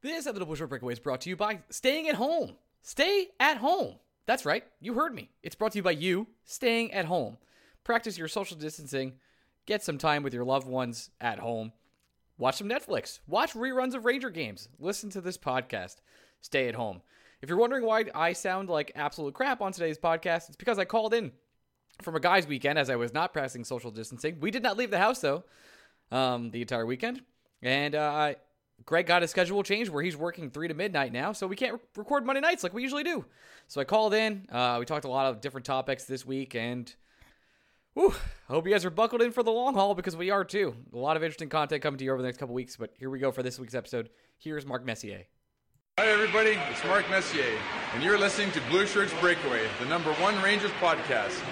This episode of Blue Shirts Breakaway is brought to you by staying at home. Stay at home. That's right. You heard me. It's brought to you by you staying at home. Practice your social distancing. Get some time with your loved ones at home. Watch some Netflix. Watch reruns of Ranger games. Listen to this podcast. Stay at home. If you're wondering why I sound like absolute crap on today's podcast, it's because I called in from a guy's weekend as I was not practicing social distancing. We did not leave the house though, um, the entire weekend, and uh, Greg got his schedule changed where he's working three to midnight now, so we can't re- record Monday nights like we usually do. So I called in. Uh, we talked a lot of different topics this week, and whew, I hope you guys are buckled in for the long haul because we are too. A lot of interesting content coming to you over the next couple weeks. But here we go for this week's episode. Here's Mark Messier. Hi, everybody. It's Mark Messier, and you're listening to Blue Shirts Breakaway, the number one Rangers podcast.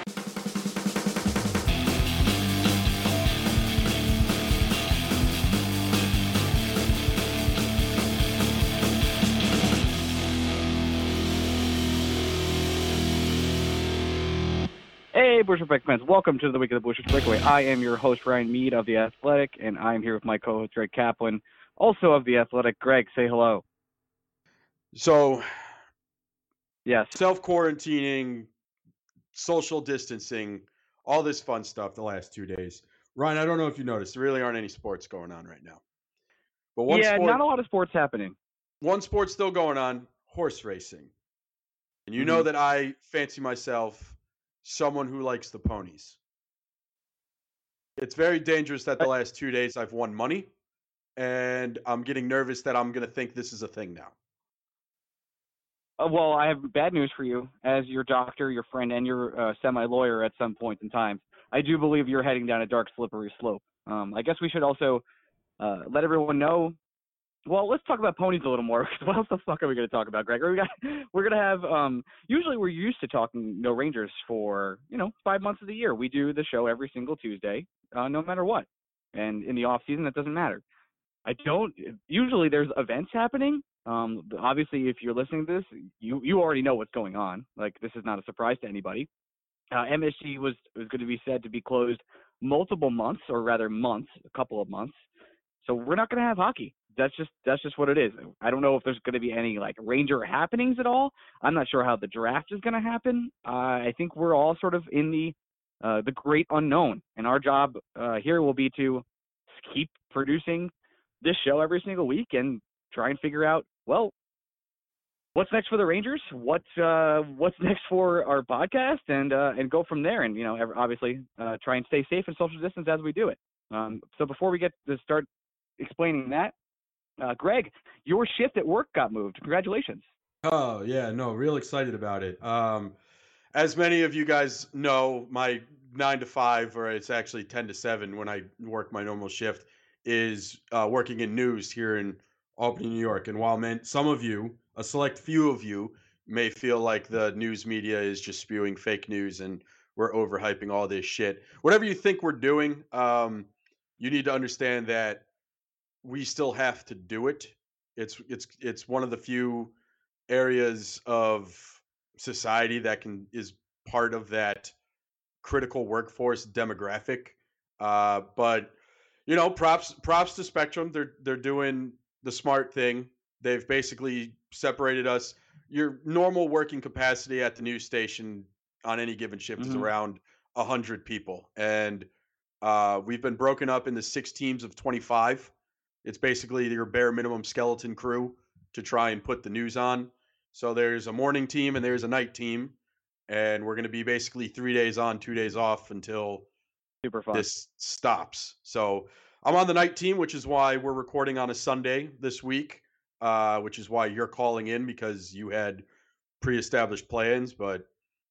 Hey, Bushwick fans. Welcome to the week of the Blue Shirts Breakaway. I am your host, Ryan Mead of The Athletic, and I'm here with my co-host, Greg Kaplan, also of The Athletic. Greg, say hello. So, Yes. self quarantining, social distancing, all this fun stuff the last two days. Ryan, I don't know if you noticed, there really aren't any sports going on right now. But one yeah, sport, not a lot of sports happening. one sport still going on, horse racing. And you know Mhm. that I fancy myself someone who likes the ponies. It's very dangerous that the last two days I've won money, and I'm getting nervous that I'm going to think this is a thing now. Uh, well, I have bad news for you. As your doctor, your friend, and your uh, semi-lawyer at some point in time, I do believe you're heading down a dark, slippery slope. Um, I guess we should also uh, let everyone know. Well, let's talk about ponies a little more. what else the fuck are we going to talk about, Greg? We got, we're going to have. Um, usually, we're used to talking no Rangers for you know five months of the year. We do the show every single Tuesday, uh, no matter what. And in the off season, that doesn't matter. I don't. Usually, there's events happening. Um, obviously, if you're listening to this, you you already know what's going on. Like this is not a surprise to anybody. Uh, MSG was was going to be said to be closed multiple months, or rather months, a couple of months. So we're not going to have hockey. That's just that's just what it is. I don't know if there's going to be any like Ranger happenings at all. I'm not sure how the draft is going to happen. Uh, I think we're all sort of in the uh, the great unknown, and our job uh, here will be to keep producing this show every single week and try and figure out well what's next for the Rangers, what's uh, what's next for our podcast, and uh, and go from there. And you know, obviously, uh, try and stay safe and social distance as we do it. Um, so before we get to start explaining that, uh, Greg, your shift at work got moved. Congratulations. Oh yeah, no, real excited about it. Um, as many of you guys know, my nine to five, or it's actually ten to seven when I work my normal shift, is uh, working in news here in Albany, New York. And while man, some of you, a select few of you, may feel like the news media is just spewing fake news and we're overhyping all this shit. Whatever you think we're doing, um, you need to understand that we still have to do it It's it's it's one of the few areas of society that can is part of that critical workforce demographic. Uh, but you know, props props to Spectrum. They're they're doing the smart thing. They've basically separated us. Your normal working capacity at the news station on any given shift mm-hmm. is around hundred people, and uh, we've been broken up into six teams of twenty-five. It's basically your bare minimum skeleton crew to try and put the news on. So there's a morning team and there's a night team, and we're going to be basically three days on, two days off until Super fun. this stops. So I'm on the night team, which is why we're recording on a Sunday this week, uh, which is why you're calling in because you had pre-established plans, but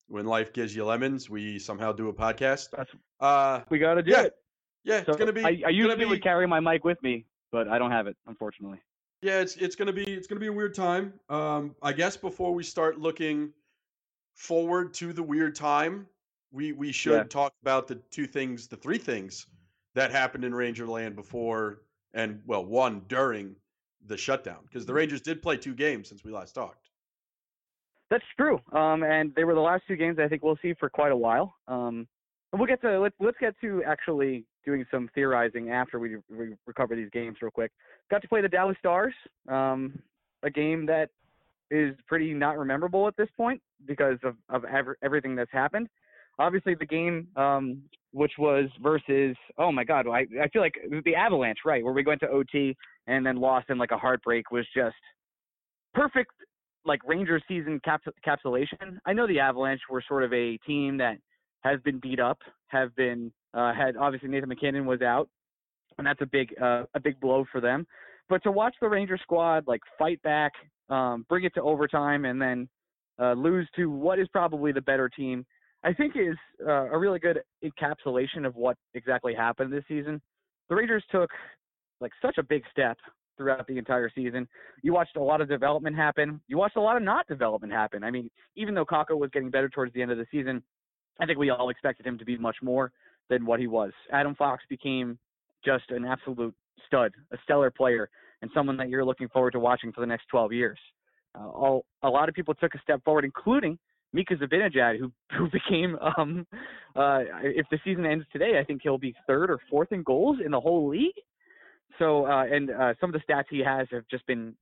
when life gives you lemons, we somehow do a podcast. That's uh, we got to do yeah. it. Yeah, so it's gonna be. I, I usually be, would carry my mic with me, but I don't have it, unfortunately. Yeah, it's it's gonna be it's gonna be a weird time. Um, I guess before we start looking forward to the weird time, we we should yeah. talk about the two things, the three things that happened in Rangerland before and well, one during the shutdown because the mm-hmm. Rangers did play two games since we last talked. That's true, um, and they were the last two games I think we'll see for quite a while. Um, we'll get to let's let's get to actually doing some theorizing after we, we recover these games real quick. Got to play the Dallas Stars, um, a game that is pretty not rememberable at this point because of of ever, everything that's happened. Obviously, the game um, which was versus oh my god, I I feel like the Avalanche, right, where we went to OT and then lost in like a heartbreak was just perfect like Rangers season caps- capsulation. I know the Avalanche were sort of a team that has been beat up, have been uh, had obviously Nathan MacKinnon was out, and that's a big uh, a big blow for them. But to watch the Ranger squad like fight back, um, bring it to overtime, and then uh, lose to what is probably the better team, I think is uh, a really good encapsulation of what exactly happened this season. The Rangers took like such a big step throughout the entire season. You watched a lot of development happen. You watched a lot of not development happen. I mean, even though Kakko was getting better towards the end of the season, I think we all expected him to be much more than what he was. Adam Fox became just an absolute stud, a stellar player, and someone that you're looking forward to watching for the next 12 years. Uh, all, a lot of people took a step forward, including Mika Zibanejad, who who became, um, uh, if the season ends today, I think he'll be third or fourth in goals in the whole league. So, uh, and uh, some of the stats he has have just been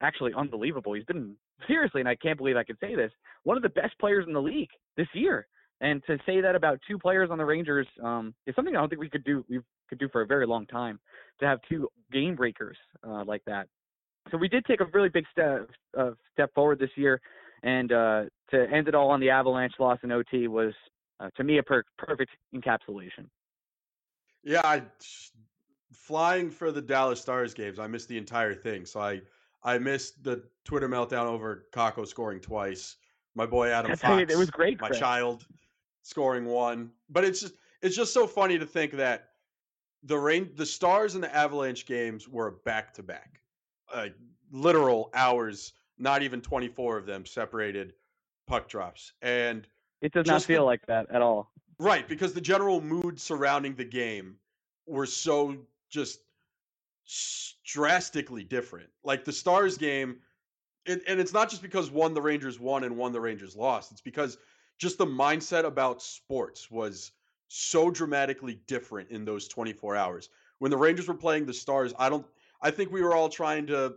actually unbelievable. He's been seriously, and I can't believe I can say this, one of the best players in the league this year. And to say that about two players on the Rangers um, is something I don't think we could do. We could do for a very long time to have two game breakers uh, like that. So we did take a really big step uh, step forward this year, and uh, to end it all on the Avalanche loss in OT was uh, to me a per- perfect encapsulation. Yeah, I flying for the Dallas Stars games. I missed the entire thing, so I I missed the Twitter meltdown over Kakko scoring twice. My boy Adam Fox, it was great. My child scoring one. But it's just it's just so funny to think that the rain the Stars and the Avalanche games were back to back. literal hours, not even 24 of them separated puck drops. And it does not feel the, like that at all. Right, because the general mood surrounding the game were so just drastically different. Like the Stars game, it, and it's not just because one the Rangers won and one the Rangers lost. It's because just the mindset about sports was so dramatically different in those 24 hours. When the Rangers were playing the Stars, I don't I think we were all trying to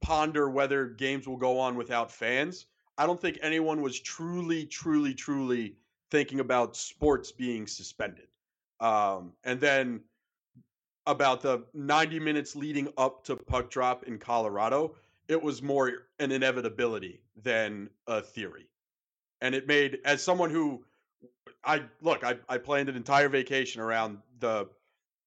ponder whether games will go on without fans. I don't think anyone was truly truly truly thinking about sports being suspended. Um, and then about the 90 minutes leading up to puck drop in Colorado, it was more an inevitability than a theory and it made as someone who I look, I, I planned an entire vacation around the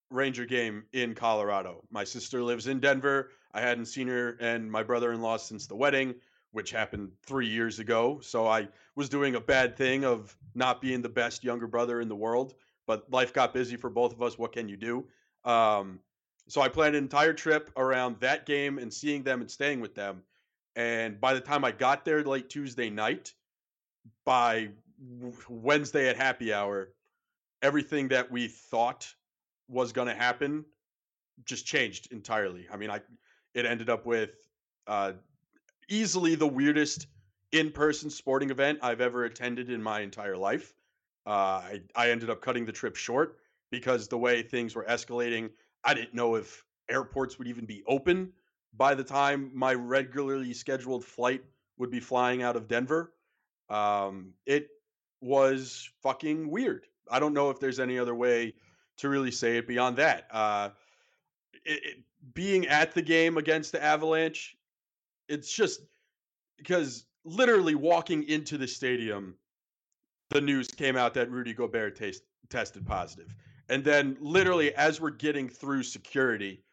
Ranger game in Colorado. My sister lives in Denver. I hadn't seen her and my brother in law since the wedding, which happened three years ago. So I was doing a bad thing of not being the best younger brother in the world. But life got busy for both of us. What can you do? Um, so I planned an entire trip around that game and seeing them and staying with them. And by the time I got there late Tuesday night, by Wednesday at happy hour, everything that we thought was going to happen just changed entirely. I mean, I it ended up with Uh, easily the weirdest in-person sporting event I've ever attended in my entire life. Uh, I, I ended up cutting the trip short because the way things were escalating, I didn't know if airports would even be open by the time my regularly scheduled flight would be flying out of Denver. Um, it was fucking weird. I don't know if there's any other way to really say it beyond that. Uh, it, it, being at the game against the Avalanche, it's just because literally walking into the stadium, the news came out that Rudy Gobert tested positive. And then, literally, as we're getting through security,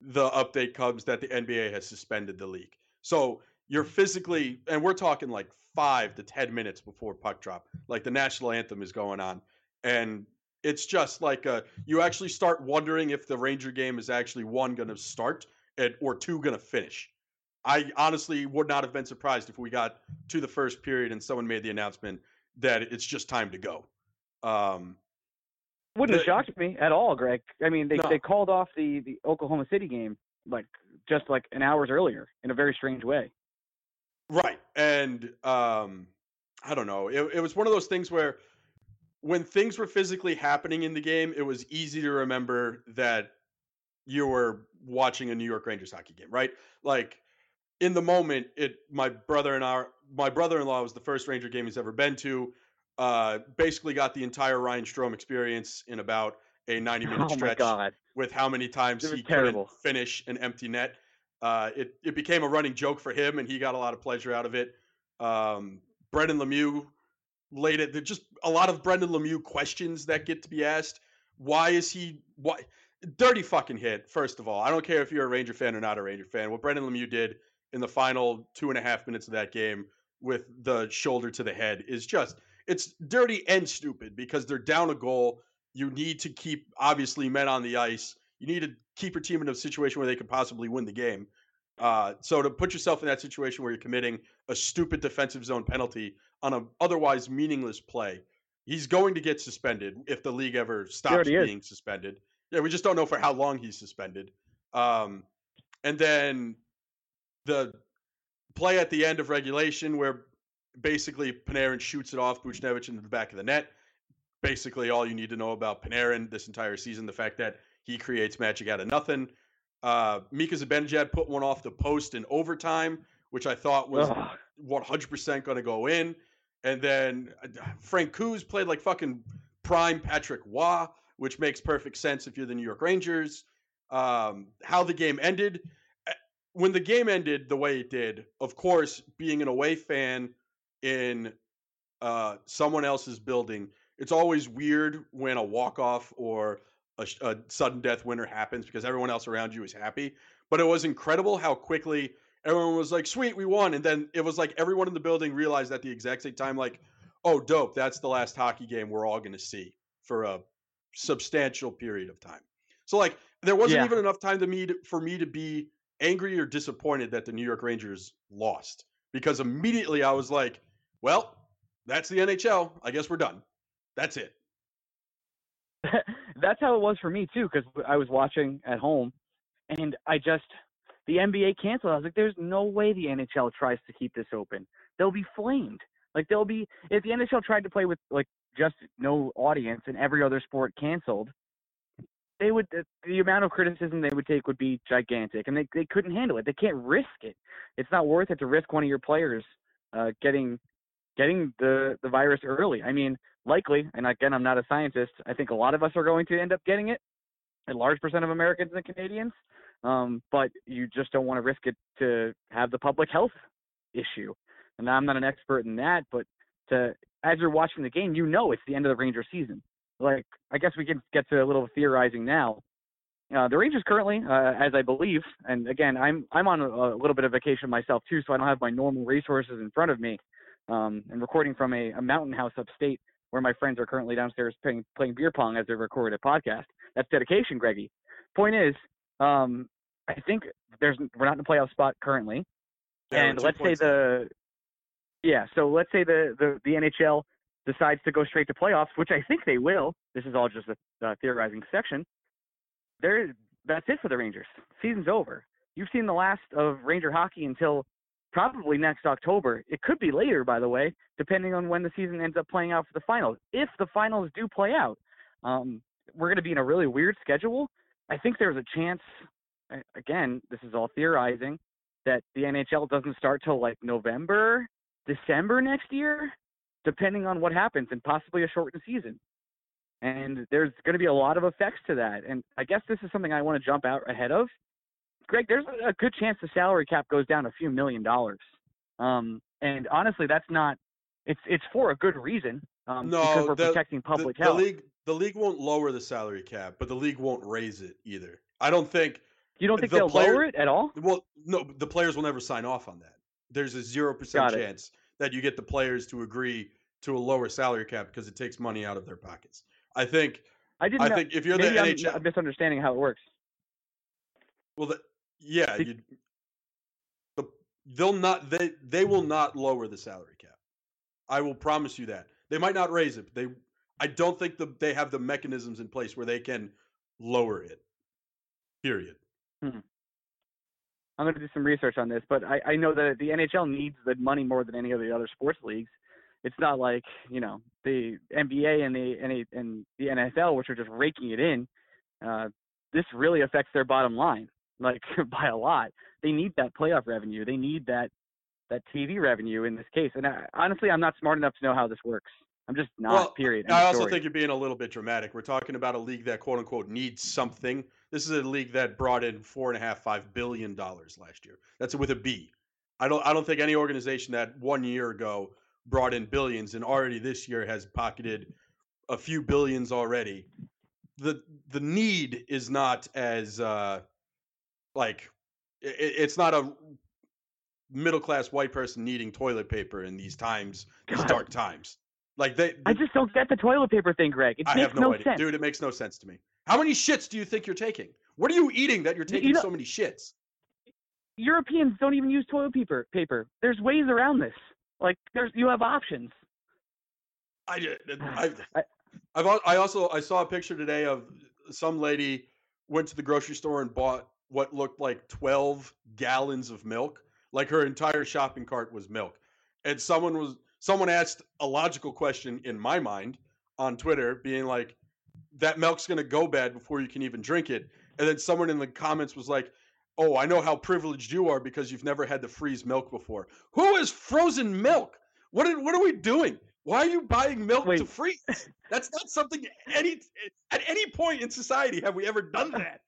the update comes that the NBA has suspended the league. So you're physically, and we're talking like five to 10 minutes before puck drop. Like the national anthem is going on. And it's just like a, you actually start wondering if the Ranger game is actually one going to start and, or two going to finish. I honestly would not have been surprised if we got to the first period and someone made the announcement that it's just time to go. Um, wouldn't have shocked me at all, Greg. I mean, they No. they called off the the Oklahoma City game like just like an hours earlier in a very strange way. Right. And um I don't know. It, it was one of those things where when things were physically happening in the game, it was easy to remember that you were watching a New York Rangers hockey game, right? Like in the moment, it my brother and our my brother-in-law was the first Ranger game he's ever been to. Uh basically got the entire Ryan Strome experience in about a 90 minute Oh stretch with how many times he terrible. couldn't finish an empty net. Uh, it it became a running joke for him, and he got a lot of pleasure out of it. Um, Brendan Lemieux laid it. There's just a lot of Brendan Lemieux questions that get to be asked. Why is he why dirty fucking hit? First of all, I don't care if you're a Ranger fan or not a Ranger fan. What Brendan Lemieux did in the final two and a half minutes of that game with the shoulder to the head is just it's dirty and stupid because they're down a goal. You need to keep obviously men on the ice. You need to keep your team in a situation where they could possibly win the game. Uh, so to put yourself in that situation where you're committing a stupid defensive zone penalty on a otherwise meaningless play, he's going to get suspended if the league ever stops already is. being suspended. Yeah, we just don't know for how long he's suspended. Um, and then the play at the end of regulation where basically Panarin shoots it off Buchnevich into the back of the net. Basically, all you need to know about Panarin this entire season, the fact that he creates magic out of nothing. Uh, Mika Zibanejad put one off the post in overtime, which I thought was Ugh. 100% going to go in. And then uh, Francouz played like fucking prime Patrick Roy, which makes perfect sense if you're the New York Rangers. Um, how the game ended. uh, When the game ended the way it did, of course, being an away fan in uh, someone else's building, it's always weird when a walk off or a, a sudden death winner happens because everyone else around you is happy. But it was incredible how quickly everyone was like, "Sweet, we won!" And then it was like everyone in the building realized at the exact same time, like, "Oh, dope! That's the last hockey game we're all going to see for a substantial period of time." So like, there wasn't Yeah. even enough time to me to, for me to be angry or disappointed that the New York Rangers lost because immediately I was like, "Well, that's the NHL. I guess we're done. That's it." That's how it was for me too, because I was watching at home, and I just the NBA canceled. I was like, "There's no way the NHL tries to keep this open. They'll be flamed. Like they'll be if the NHL tried to play with like just no audience and every other sport canceled, they would the, amount of criticism they would take would be gigantic, and they they couldn't handle it. They can't risk it. It's not worth it to risk one of your players uh, getting getting the the virus early. I mean, likely, and again, I'm not a scientist. I think a lot of us are going to end up getting it, a large percent of Americans and Canadians. Um, but you just don't want to risk it to have the public health issue. And I'm not an expert in that, but to as you're watching the game, you know it's the end of the Ranger season. Like, I guess we can get to a little theorizing now. Uh, the Rangers currently, uh, as I believe, and again, I'm I'm on a, a little bit of vacation myself too, so I don't have my normal resources in front of me. Um, and recording from a, a mountain house upstate where my friends are currently downstairs playing playing beer pong as they record a podcast. That's dedication, Greggy. Point is, um, I think there's we're not in a playoff spot currently, Yeah, and let's say the yeah, so let's say the, the the NHL decides to go straight to playoffs, which I think they will. This is all just a uh, theorizing section. There, that's it for the Rangers. Season's over. you've seen the last of Ranger hockey until probably next October. It could be later, by the way, depending on when the season ends up playing out for the finals. If the finals do play out, um, we're going to be in a really weird schedule. I think there's a chance. Again, this is all theorizing that the NHL doesn't start till like November, December next year, depending on what happens, and possibly a shortened season. And there's going to be a lot of effects to that. And I guess this is something I want to jump out ahead of. Greg, there's a good chance the salary cap goes down a few million dollars. Um, and honestly, that's not. It's it's for a good reason. Um, no, because we're the, protecting public the, health. The league, the league won't lower the salary cap, but the league won't raise it either. I don't think. You don't think the they'll player- lower it at all? Well, no, the players will never sign off on that. There's a zero percent chance that you get the players to agree to a lower salary cap because it takes money out of their pockets. I think. I didn't. I know- think if you're the I'm NHL, I'm misunderstanding how it works. well, the, yeah, you, the, they'll not. They they will not lower the salary cap. I will promise you that. They might not raise it. But they. I don't think the, they have the mechanisms in place where they can lower it. Period. I'm going to do some research on this, but I, I know that the NHL needs the money more than any of the other sports leagues. It's not like you know the NBA and the and, and the NFL, which are just raking it in. Uh, this really affects their bottom line, like by a lot. They need that playoff revenue. They need that that TV revenue in this case. And I, honestly, I'm not smart enough to know how this works. I'm just not. Well, period. End I also story. think you're being a little bit dramatic. We're talking about a league that quote unquote needs something. This is a league that brought in four and a half, five billion dollars last year. That's with a B. I don't I don't think any organization that one year ago brought in billions and already this year has pocketed a few billions already. The the need is not as uh like it, it's not a middle class white person needing toilet paper in these times, these God. dark times. Like they, I just don't get the toilet paper thing, Greg. It I makes have no, idea, sense. dude. It makes no sense to me. How many shits do you think you're taking? What are you eating that you're You- you taking know- so many shits? Europeans don't even use toilet paper. Paper. There's ways around this. Like there's you have options. I, ju- uh, I, I- I've, I also I saw a picture today of some lady went to the grocery store and bought what looked like 12 gallons of milk. Like her entire shopping cart was milk. And someone was someone asked a logical question in my mind on Twitter, being like, "That milk's gonna go bad before you can even drink it." And then someone in the comments was like, "Oh, I know how privileged you are because you've never had to freeze milk before." Who is frozen milk? What are, what are we doing? Why are you buying milk to freeze? That's not something any at any point in society have we ever done that.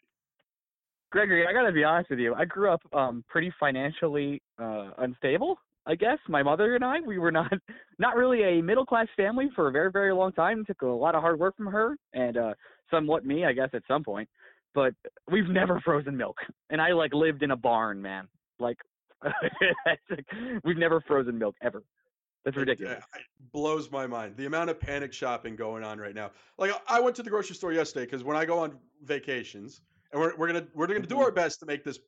Gregory, I gotta be honest with you. I grew up um pretty financially uh unstable. I guess my mother and I, we were not not really a middle class family for a very very long time. It took a lot of hard work from her and uh somewhat me, I guess, at some point. But we've never frozen milk, and I like lived in a barn, man. Like we've never frozen milk ever. That's ridiculous. uh, It blows my mind. The amount of panic shopping going on right now. Like I went to the grocery store yesterday because when I go on vacations, and we're, we're gonna we're gonna do Mhm. our best to make this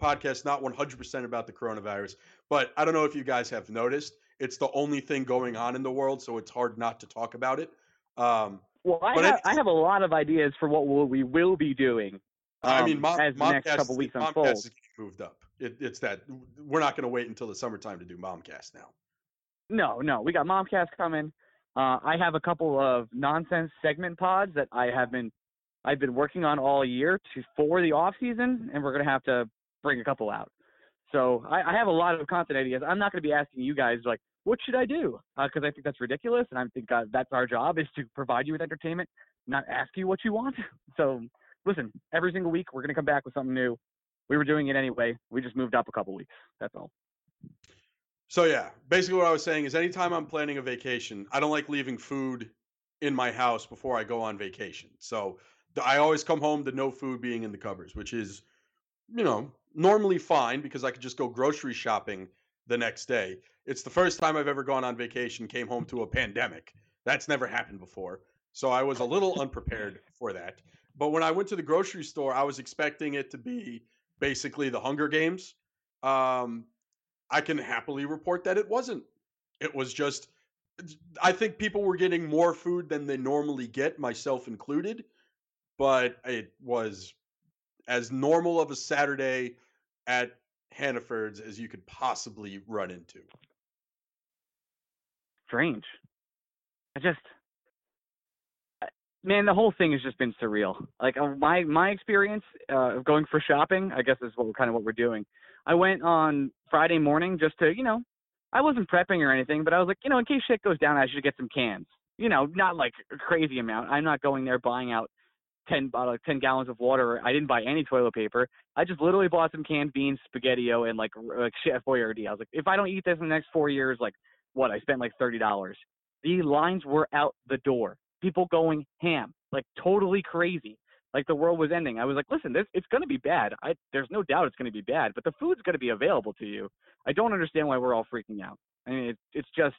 podcast not 100% about the coronavirus, but I don't know if you guys have noticed, it's the only thing going on in the world, so it's hard not to talk about it. Um, Well, I have, I have a lot of ideas for what we'll, we will be doing. I mean, um, Mom, as the next couple weeks Momcast unfold. is getting moved up. It, it's that we're not going to wait until the summertime to do Momcast now. No, no, we got Momcast coming. Uh, I have a couple of nonsense segment pods that I have been I've been working on all year to for the off season, and we're gonna have to bring a couple out. So I, I have a lot of content ideas. I'm not gonna be asking you guys like, what should I do? Because I think that's ridiculous, and I think uh, that's our job is to provide you with entertainment, not ask you what you want. So listen, every single week we're gonna come back with something new. We were doing it anyway. We just moved up a couple weeks. That's all. So yeah, basically what I was saying is anytime I'm planning a vacation, I don't like leaving food in my house before I go on vacation. So I always come home to no food being in the cupboards, which is, you know, normally fine because I could just go grocery shopping the next day. It's the first time I've ever gone on vacation, came home to a pandemic. That's never happened before. So I was a little unprepared for that. But when I went to the grocery store, I was expecting it to be basically the Hunger Games. Um, I can happily report that it wasn't. It was just, I think people were getting more food than they normally get, myself included. But it was as normal of a Saturday at Hannaford's as you could possibly run into. Strange. I just, man, the whole thing has just been surreal. Like uh, my my experience uh, of going for shopping, I guess is what kind of what we're doing. I went on Friday morning just to, you know, I wasn't prepping or anything, but I was like, you know, in case shit goes down, I should get some cans. You know, not like a crazy amount. I'm not going there buying out ten bottle, ten gallons of water. I didn't buy any toilet paper. I just literally bought some canned beans, spaghettio, and like like Chef Boyardee. I was like, if I don't eat this in the next four years, like what? I spent like thirty dollars. The lines were out the door. People going ham, like totally crazy. Like the world was ending. I was like, listen, this it's gonna be bad. I there's no doubt it's gonna be bad, but the food's gonna be available to you. I don't understand why we're all freaking out. I mean, it, it's just,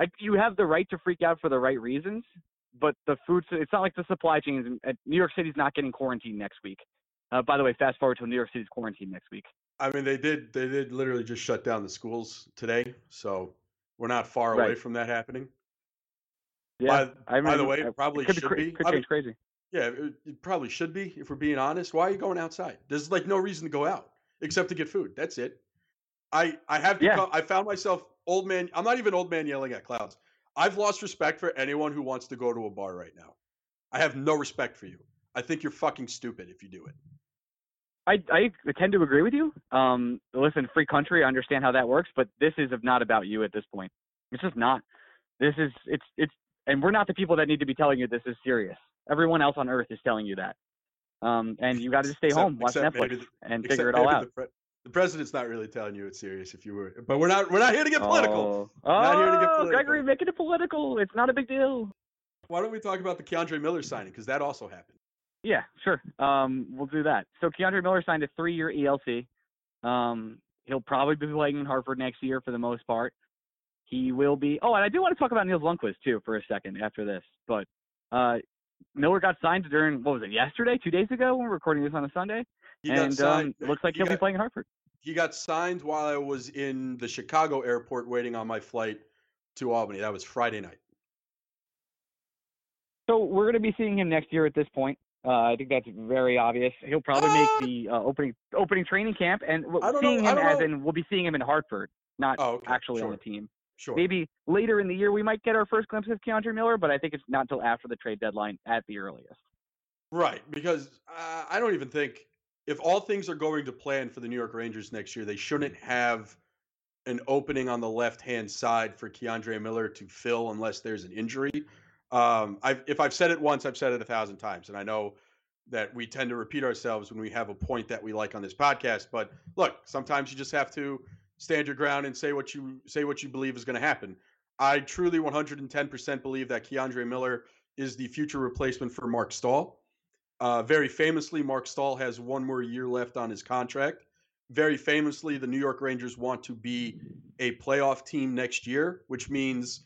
I, you have the right to freak out for the right reasons, but the food, it's not like the supply chains. in- at New York City's not getting quarantined next week. Uh, by the way, fast forward to New York City's quarantine next week. I mean, they did they did literally just shut down the schools today, so we're not far away from that happening. Yeah, By- I by the way, it uh, probably could be, should cra- be. Could I mean- crazy. Yeah, it, it probably should be if we're being honest. Why are you going outside? There's like no reason to go out except to get food. That's it. I I have Yeah. become, I found myself old man. I'm not even old man yelling at clouds. I've lost respect for anyone who wants to go to a bar right now. I have no respect for you. I think you're fucking stupid if you do it. I, I tend to agree with you. Um, listen, free country, I understand how that works, but this is not about you at this point. It's just not. This is it's it's, and we're not the people that need to be telling you this is serious. Everyone else on earth is telling you that. Um, and you got to just stay Except- home, watch Netflix, the- and figure it all out. The, the president's not really telling you it's serious if you were, but we're not we're not here to get political. Oh, Not here to get Oh, political. Gregory, making it political. It's not a big deal. Why don't we talk about the K'Andre Miller signing because that also happened. Yeah, sure. Um, we'll do that. So K'Andre Miller signed a three-year ELC. Um, he'll probably be playing in Hartford next year for the most part. He will be. Oh, and I do want to talk about Nils Lundkvist too for a second after this. But uh, Miller got signed during what was it yesterday, two days ago? when We're recording this on a Sunday, He and um, it looks like he he'll be playing in Hartford. He got signed while I was in the Chicago airport waiting on my flight to Albany. That was Friday night. So we're going to be seeing him next year at this point. Uh, I think that's very obvious. He'll probably make the uh, opening opening training camp, and we're I don't know- seeing I him as know. in we'll be seeing him in Hartford, not Oh, okay, actually on the team. Sure. Maybe later in the year we might get our first glimpse of K'Andre Miller, but I think it's not until after the trade deadline at the earliest. Right, because uh, I don't even think if all things are going to plan for the New York Rangers next year, they shouldn't have an opening on the left hand side for K'Andre Miller to fill unless there's an injury. Um, I've, if I've said it once, I've said it a thousand times, and I know that we tend to repeat ourselves when we have a point that we like on this podcast. But look, sometimes you just have to stand your ground and say what you say what you believe is going to happen. I truly 110% believe that Keandre Miller is the future replacement for Marc Staal. Uh, very famously, Marc Staal has one more year left on his contract. Very famously, the New York Rangers want to be a playoff team next year, which means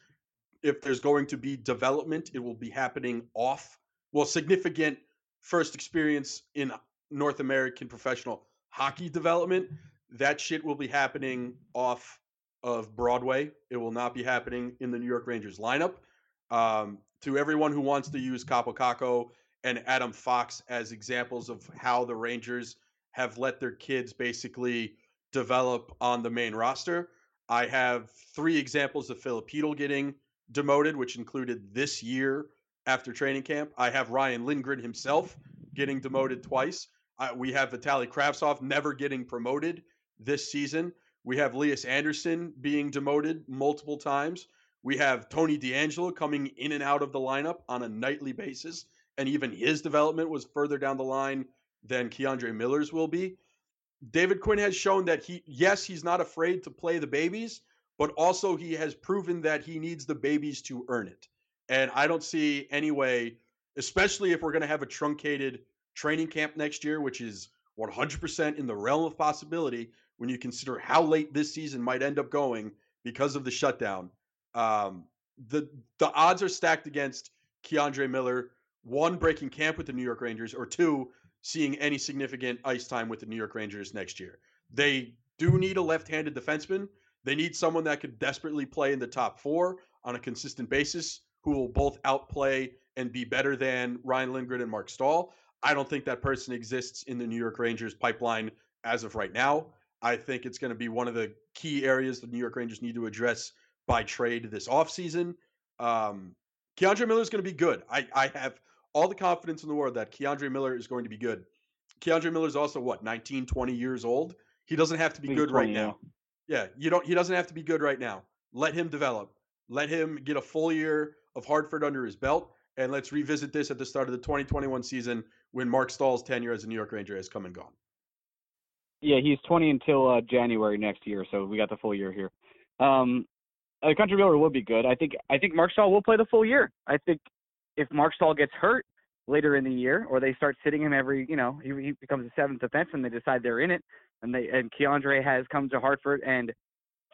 if there's going to be development, it will be happening off, well, significant first experience in North American professional hockey development. That shit will be happening off of Broadway. It will not be happening in the New York Rangers lineup. Um, to everyone who wants to use Kaapo Kakko and Adam Fox as examples of how the Rangers have let their kids basically develop on the main roster. I have three examples of Filipino getting demoted, which included this year after training camp. I have Ryan Lindgren himself getting demoted twice. We have Vitaly Kravtsov never getting promoted this season. We have Lias Andersson being demoted multiple times. We have Tony DeAngelo coming in and out of the lineup on a nightly basis, and even his development was further down the line than K'Andre Miller's will be. David Quinn has shown that he, yes, he's not afraid to play the babies, but also he has proven that he needs the babies to earn it. And I don't see any way, especially if we're going to have a truncated training camp next year, which is 100% in the realm of possibility when you consider how late this season might end up going because of the shutdown. Um, the the odds are stacked against K'Andre Miller. One, breaking camp with the New York Rangers, or two, seeing any significant ice time with the New York Rangers next year. They do need a left-handed defenseman. They need someone that could desperately play in the top four on a consistent basis, who will both outplay and be better than Ryan Lindgren and Marc Staal. I don't think that person exists in the New York Rangers pipeline as of right now. I think it's going to be one of the key areas the New York Rangers need to address by trade this offseason. Um, K'Andre Miller is going to be good. I, I have all the confidence in the world that K'Andre Miller is going to be good. K'Andre Miller is also what 19, 20 years old. He doesn't have to be good right now. Yeah, you don't. He doesn't have to be good right now. Let him develop. Let him get a full year of Hartford under his belt, and let's revisit this at the start of the 2021 season when Marc Staal's tenure as a New York Ranger has come and gone. Yeah, he's 20 until uh, January next year, so we got the full year here. Um, K'Andre Miller will be good. I think. I think Marc Staal will play the full year. I think if Marc Staal gets hurt later in the year, or they start sitting him every, you know, he, he becomes a seventh defenseman, they decide they're in it, and they and K'Andre has come to Hartford and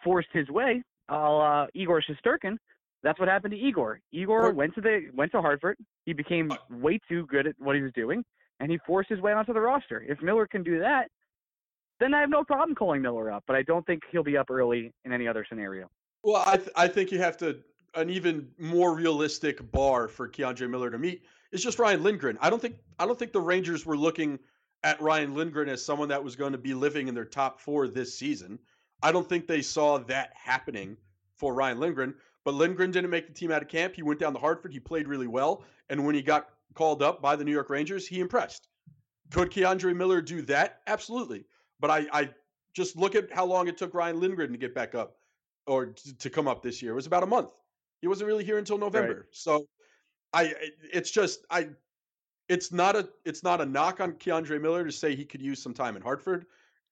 forced his way, uh, Igor Shesterkin. That's what happened to Igor. Igor went to the went to Hartford. He became way too good at what he was doing, and he forced his way onto the roster. If Miller can do that, then I have no problem calling Miller up. But I don't think he'll be up early in any other scenario. Well, I th- I think you have to an even more realistic bar for K'Andre Miller to meet is just Ryan Lindgren. I don't think I don't think the Rangers were looking at Ryan Lindgren as someone that was going to be living in their top four this season. I don't think they saw that happening for Ryan Lindgren. But Lindgren didn't make the team out of camp. He went down to Hartford. He played really well. And when he got called up by the New York Rangers, he impressed. Could K'Andre Miller do that? Absolutely. But I, I just look at how long it took Ryan Lindgren to get back up or to come up this year. It was about a month. He wasn't really here until November. Right. So I it's just I it's not a it's not a knock on K'Andre Miller to say he could use some time in Hartford.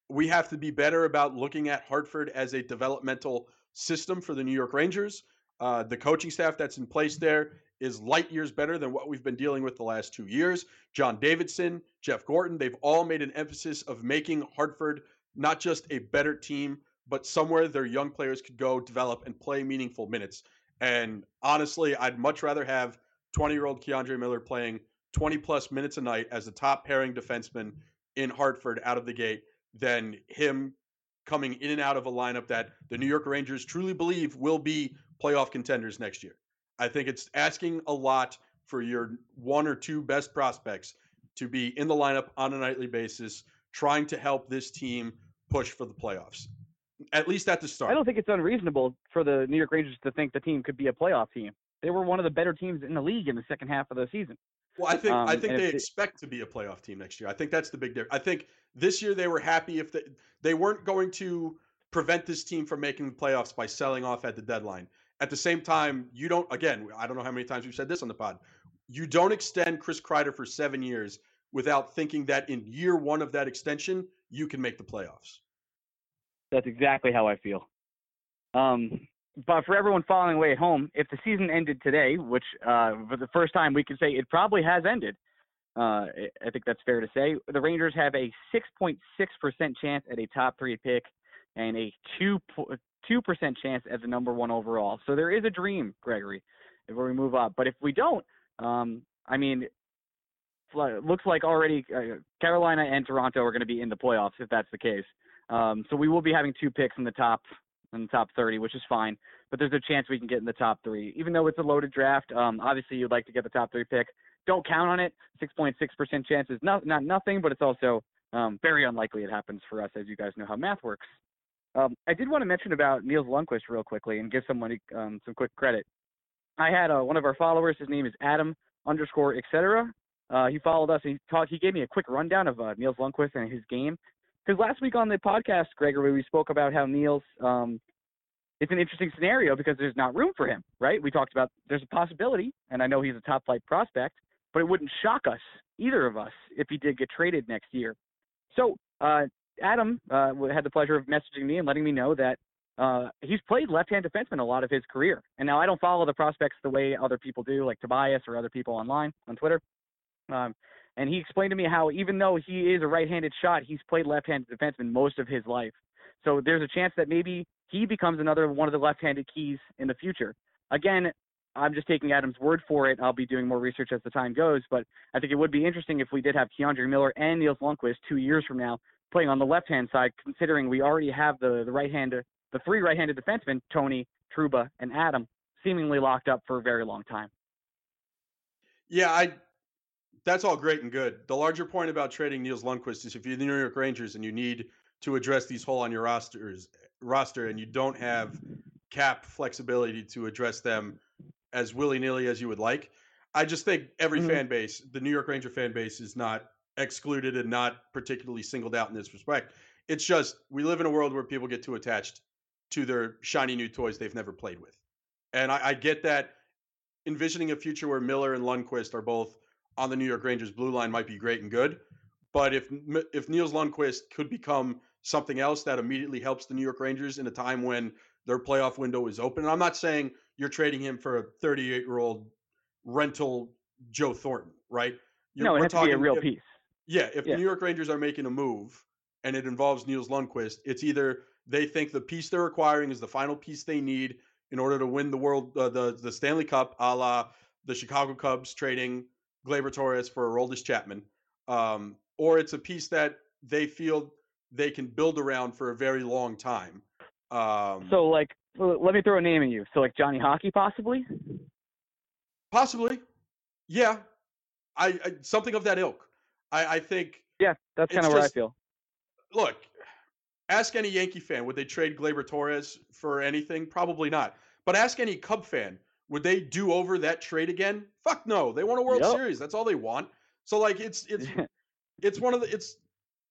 We have to be better about looking at Hartford as a developmental system for the New York Rangers. Uh, the coaching staff that's in place there is light years better than what we've been dealing with the last two years. John Davidson, Jeff Gorton, they've all made an emphasis of making Hartford not just a better team, but somewhere their young players could go develop and play meaningful minutes. And honestly, I'd much rather have 20 year old K'Andre Miller playing 20 plus minutes a night as the top pairing defenseman in Hartford out of the gate than him coming in and out of a lineup that the New York Rangers truly believe will be playoff contenders next year. I think it's asking a lot for your one or two best prospects to be in the lineup on a nightly basis, trying to help this team push for the playoffs at least at the start. I don't think it's unreasonable for the New York Rangers to think the team could be a playoff team. They were one of the better teams in the league in the second half of the season. Well, I think um, I think they expect to be a playoff team next year. I think that's the big difference. I think this year they were happy if they they weren't going to prevent this team from making the playoffs by selling off at the deadline. At the same time, you don't again, I don't know how many times we've said this on the pod. You don't extend Chris Kreider for 7 years without thinking that in year 1 of that extension, you can make the playoffs. That's exactly how I feel. Um, but for everyone following away at home, if the season ended today, which uh, for the first time we can say it probably has ended, uh, I think that's fair to say. The Rangers have a 6.6% chance at a top three pick and a 2 2% chance at the number one overall. So there is a dream, Gregory, where we move up. But if we don't, um, I mean, looks like already uh, Carolina and Toronto are going to be in the playoffs if that's the case. Um, so we will be having two picks in the top in the top 30, which is fine. But there's a chance we can get in the top three, even though it's a loaded draft. Um, obviously, you'd like to get the top three pick. Don't count on it. 6.6% chance is not not nothing, but it's also um, very unlikely it happens for us, as you guys know how math works. Um, I did want to mention about Nils Lundkvist real quickly and give someone um, some quick credit. I had uh, one of our followers. His name is Adam underscore etc. Uh, he followed us. He talked. He gave me a quick rundown of uh, Nils Lundkvist and his game. Because last week on the podcast, Gregory, we spoke about how Nils. Um, it's an interesting scenario because there's not room for him, right? We talked about there's a possibility, and I know he's a top flight prospect, but it wouldn't shock us, either of us, if he did get traded next year. So uh, Adam uh, had the pleasure of messaging me and letting me know that uh, he's played left-hand defenseman a lot of his career. And now I don't follow the prospects the way other people do, like Tobias or other people online on Twitter. Um, and he explained to me how even though he is a right-handed shot, he's played left-handed defenseman most of his life. So there's a chance that maybe he becomes another one of the left-handed keys in the future. Again, I'm just taking Adam's word for it. I'll be doing more research as the time goes, but I think it would be interesting if we did have K'Andre Miller and Nils Lundkvist two years from now playing on the left-hand side, considering we already have the the right-hand, the three right-handed defensemen, Tony, Trouba, and Adam, seemingly locked up for a very long time. Yeah, I that's all great and good. The larger point about trading Nils Lundkvist is if you're the New York Rangers and you need to address these hole on your rosters roster and you don't have cap flexibility to address them as willy nilly as you would like. I just think every mm-hmm. fan base, the New York Ranger fan base, is not excluded and not particularly singled out in this respect. It's just we live in a world where people get too attached to their shiny new toys they've never played with. And I, I get that envisioning a future where Miller and Lundkvist are both on the New York Rangers blue line might be great and good. But if if Nils Lundkvist could become something else that immediately helps the New York Rangers in a time when their playoff window is open, and I'm not saying you're trading him for a 38 year old rental Joe Thornton, right? You're, no, it has talking, to be a real if, piece. Yeah, if yeah. the New York Rangers are making a move and it involves Nils Lundkvist, it's either they think the piece they're acquiring is the final piece they need in order to win the world, uh, the the Stanley Cup, a la the Chicago Cubs trading Gleyber Torres for Aroldis Chapman, um, or it's a piece that they feel they can build around for a very long time. Um, so, like, let me throw a name at you. So, like Johnny Hockey, possibly. Possibly, yeah. I, I something of that ilk. I, I think. Yeah, that's kind of where I feel. Look, ask any Yankee fan would they trade Gleyber Torres for anything? Probably not. But ask any Cub fan would they do over that trade again? Fuck no. They want a World yep. Series. That's all they want. So like it's it's it's one of the it's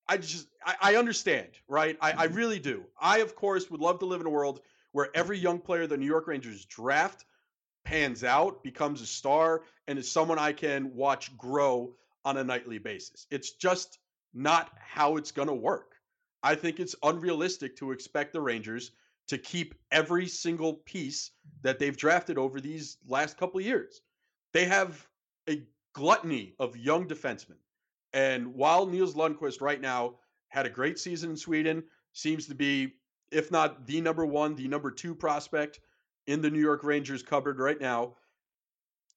I just I, I understand, right? I, I mm-hmm. really do. I of course would love to live in a world where every young player the New York Rangers draft pans out, becomes a star, and is someone I can watch grow on a nightly basis. It's just not how it's gonna work. I think it's unrealistic to expect the Rangers to keep every single piece that they've drafted over these last couple of years. They have a gluttony of young defensemen. And while Nils Lundkvist right now had a great season in Sweden, seems to be, if not the number one, the number two prospect in the New York Rangers cupboard right now.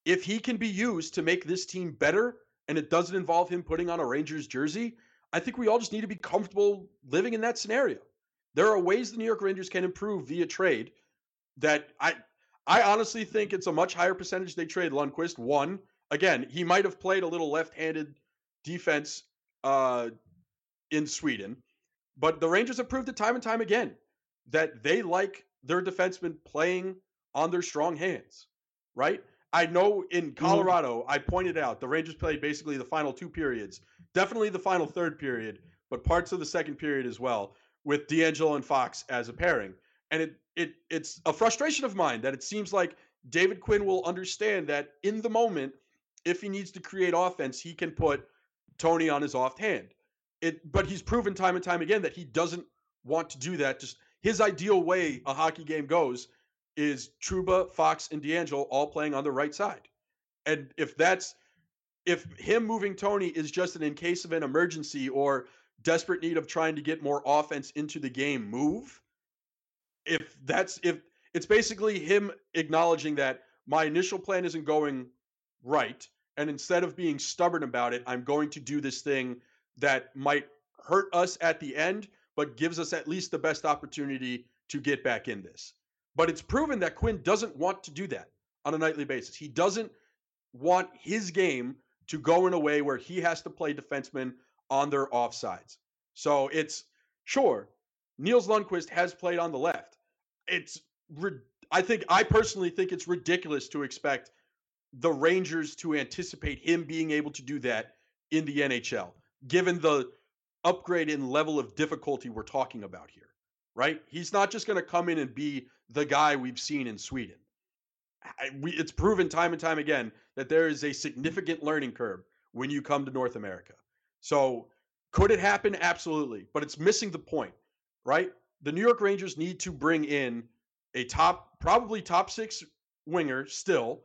If he can be used to make this team better and it doesn't involve him putting on a Rangers jersey, I think we all just need to be comfortable living in that scenario. There are ways the New York Rangers can improve via trade that I I honestly think it's a much higher percentage they trade Lundkvist. One, again, he might have played a little left-handed defense uh, in Sweden, but the Rangers have proved it time and time again that they like their defensemen playing on their strong hands, right? I know in mm-hmm. Colorado. I pointed out the Rangers played basically the final two periods, definitely the final third period, but parts of the second period as well, with DeAngelo and Fox as a pairing. And it it it's a frustration of mine that it seems like David Quinn will understand that in the moment, if he needs to create offense, he can put Tony on his off hand. It but he's proven time and time again that he doesn't want to do that. Just his ideal way a hockey game goes is Trouba, Fox, and DeAngelo all playing on the right side. And if that's if him moving Tony is just an in case of an emergency or desperate need of trying to get more offense into the game move, if that's if it's basically him acknowledging that my initial plan isn't going right and instead of being stubborn about it, I'm going to do this thing that might hurt us at the end but gives us at least the best opportunity to get back in this. But it's proven that Quinn doesn't want to do that on a nightly basis. He doesn't want his game to go in a way where he has to play defensemen on their offsides. So it's sure Nils Lundkvist has played on the left. It's I think I personally think it's ridiculous to expect the Rangers to anticipate him being able to do that in the NHL, given the upgrade in level of difficulty we're talking about here. Right? He's not just going to come in and be the guy we've seen in Sweden. I, we, it's proven time and time again that there is a significant learning curve when you come to North America. So, could it happen? Absolutely. But it's missing the point, right? The New York Rangers need to bring in a top, probably top six winger still,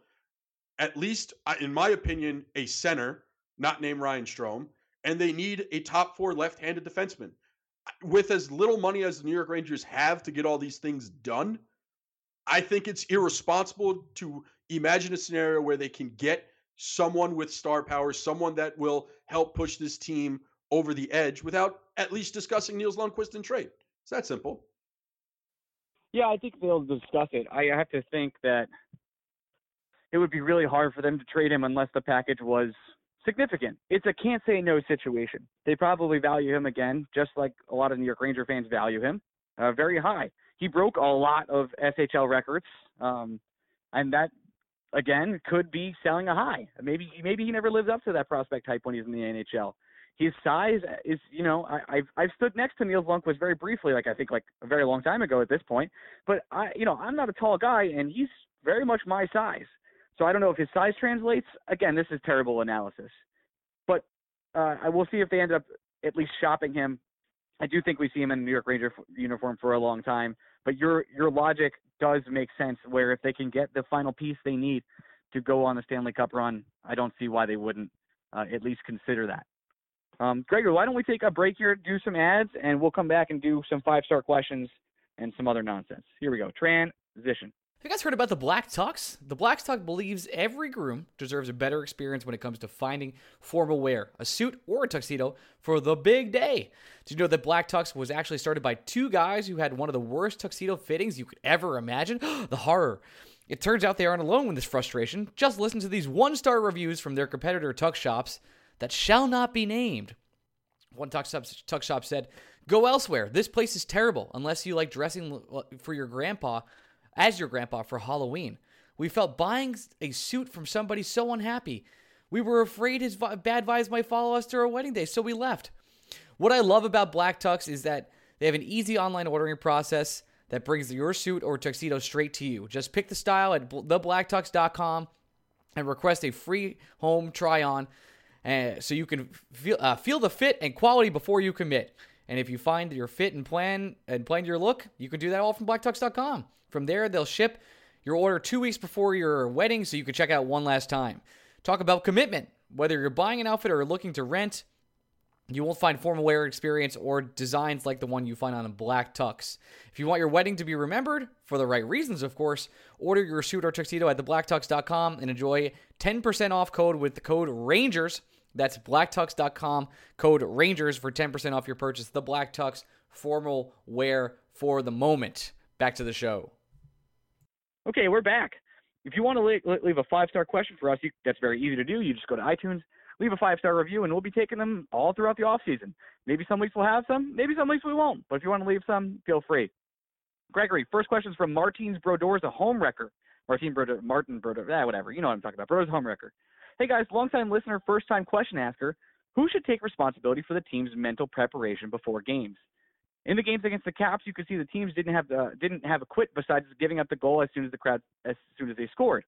at least, uh, in my opinion, a center, not named Ryan Strome, and they need a top four left handed defenseman. With as little money as the New York Rangers have to get all these things done, I think it's irresponsible to imagine a scenario where they can get someone with star power, someone that will help push this team over the edge without at least discussing Nils Lundkvist in trade. It's that simple. Yeah, I think they'll discuss it. I have to think that it would be really hard for them to trade him unless the package was significant. It's a can't say no situation. They probably value him again, just like a lot of New York Ranger fans value him, uh, very high. He broke a lot of SHL records, um, and that again could be selling a high. Maybe maybe he never lives up to that prospect type when he's in the NHL. His size is, you know, I, I've I've stood next to Nils Lundkvist very briefly, like I think like a very long time ago at this point. But I, you know, I'm not a tall guy, and he's very much my size. So I don't know if his size translates. Again, this is terrible analysis, but uh, I will see if they end up at least shopping him. I do think we see him in a New York Ranger uniform for a long time. But your your logic does make sense. Where if they can get the final piece they need to go on the Stanley Cup run, I don't see why they wouldn't uh, at least consider that. Um, Gregor, why don't we take a break here, do some ads, and we'll come back and do some five star questions and some other nonsense. Here we go. Transition. You guys heard about the Black Tux? The Black Tux believes every groom deserves a better experience when it comes to finding formal wear, a suit or a tuxedo for the big day. Did you know that Black Tux was actually started by two guys who had one of the worst tuxedo fittings you could ever imagine? the horror. It turns out they aren't alone with this frustration. Just listen to these one star reviews from their competitor tux shops that shall not be named. One tux shop, tux shop said, Go elsewhere. This place is terrible unless you like dressing for your grandpa as your grandpa for Halloween. We felt buying a suit from somebody so unhappy. We were afraid his bad vibes might follow us to our wedding day, so we left. What I love about Black Tux is that they have an easy online ordering process that brings your suit or tuxedo straight to you. Just pick the style at theblacktux.com and request a free home try on uh, so you can feel, uh, feel the fit and quality before you commit. And if you find your fit and plan and plan your look, you can do that all from blacktux.com. From there, they'll ship your order two weeks before your wedding so you can check out one last time. Talk about commitment. Whether you're buying an outfit or looking to rent, you won't find formal wear experience or designs like the one you find on black tux. If you want your wedding to be remembered, for the right reasons, of course, order your suit or tuxedo at theblacktux.com and enjoy 10% off code with the code RANGERS. That's blacktux.com, code RANGERS for 10% off your purchase. The Black Tux, formal wear for the moment. Back to the show. Okay, we're back. If you want to leave a five star question for us, you, that's very easy to do. You just go to iTunes, leave a five star review, and we'll be taking them all throughout the off season. Maybe some weeks we'll have some, maybe some weeks we won't. But if you want to leave some, feel free. Gregory, first question is from Martins Brodeur's a home wrecker. Martin Brodeur, Martin Brodeur, yeah, whatever. You know what I'm talking about. Brodeur's home wrecker. Hey guys, longtime listener, first time question asker. Who should take responsibility for the team's mental preparation before games? In the games against the Caps, you could see the teams didn't have the didn't have a quit besides giving up the goal as soon as the crowd as soon as they scored.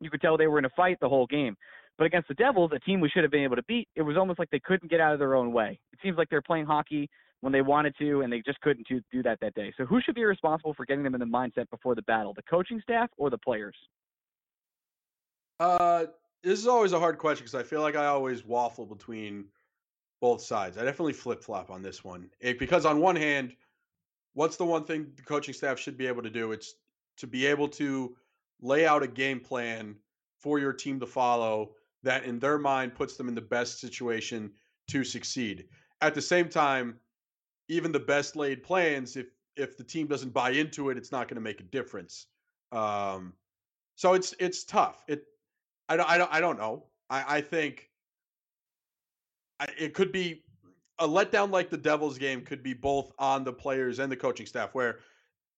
You could tell they were in a fight the whole game. But against the Devils, a team we should have been able to beat, it was almost like they couldn't get out of their own way. It seems like they're playing hockey when they wanted to, and they just couldn't do, do that that day. So who should be responsible for getting them in the mindset before the battle, the coaching staff or the players? Uh, this is always a hard question because I feel like I always waffle between both sides. I definitely flip flop on this one it, because on one hand, what's the one thing the coaching staff should be able to do? It's to be able to lay out a game plan for your team to follow that in their mind puts them in the best situation to succeed. At the same time, even the best laid plans, if if the team doesn't buy into it, it's not going to make a difference. Um, so it's it's tough. It I don't I don't I don't know. I I think it could be a letdown like the Devils game could be both on the players and the coaching staff. Where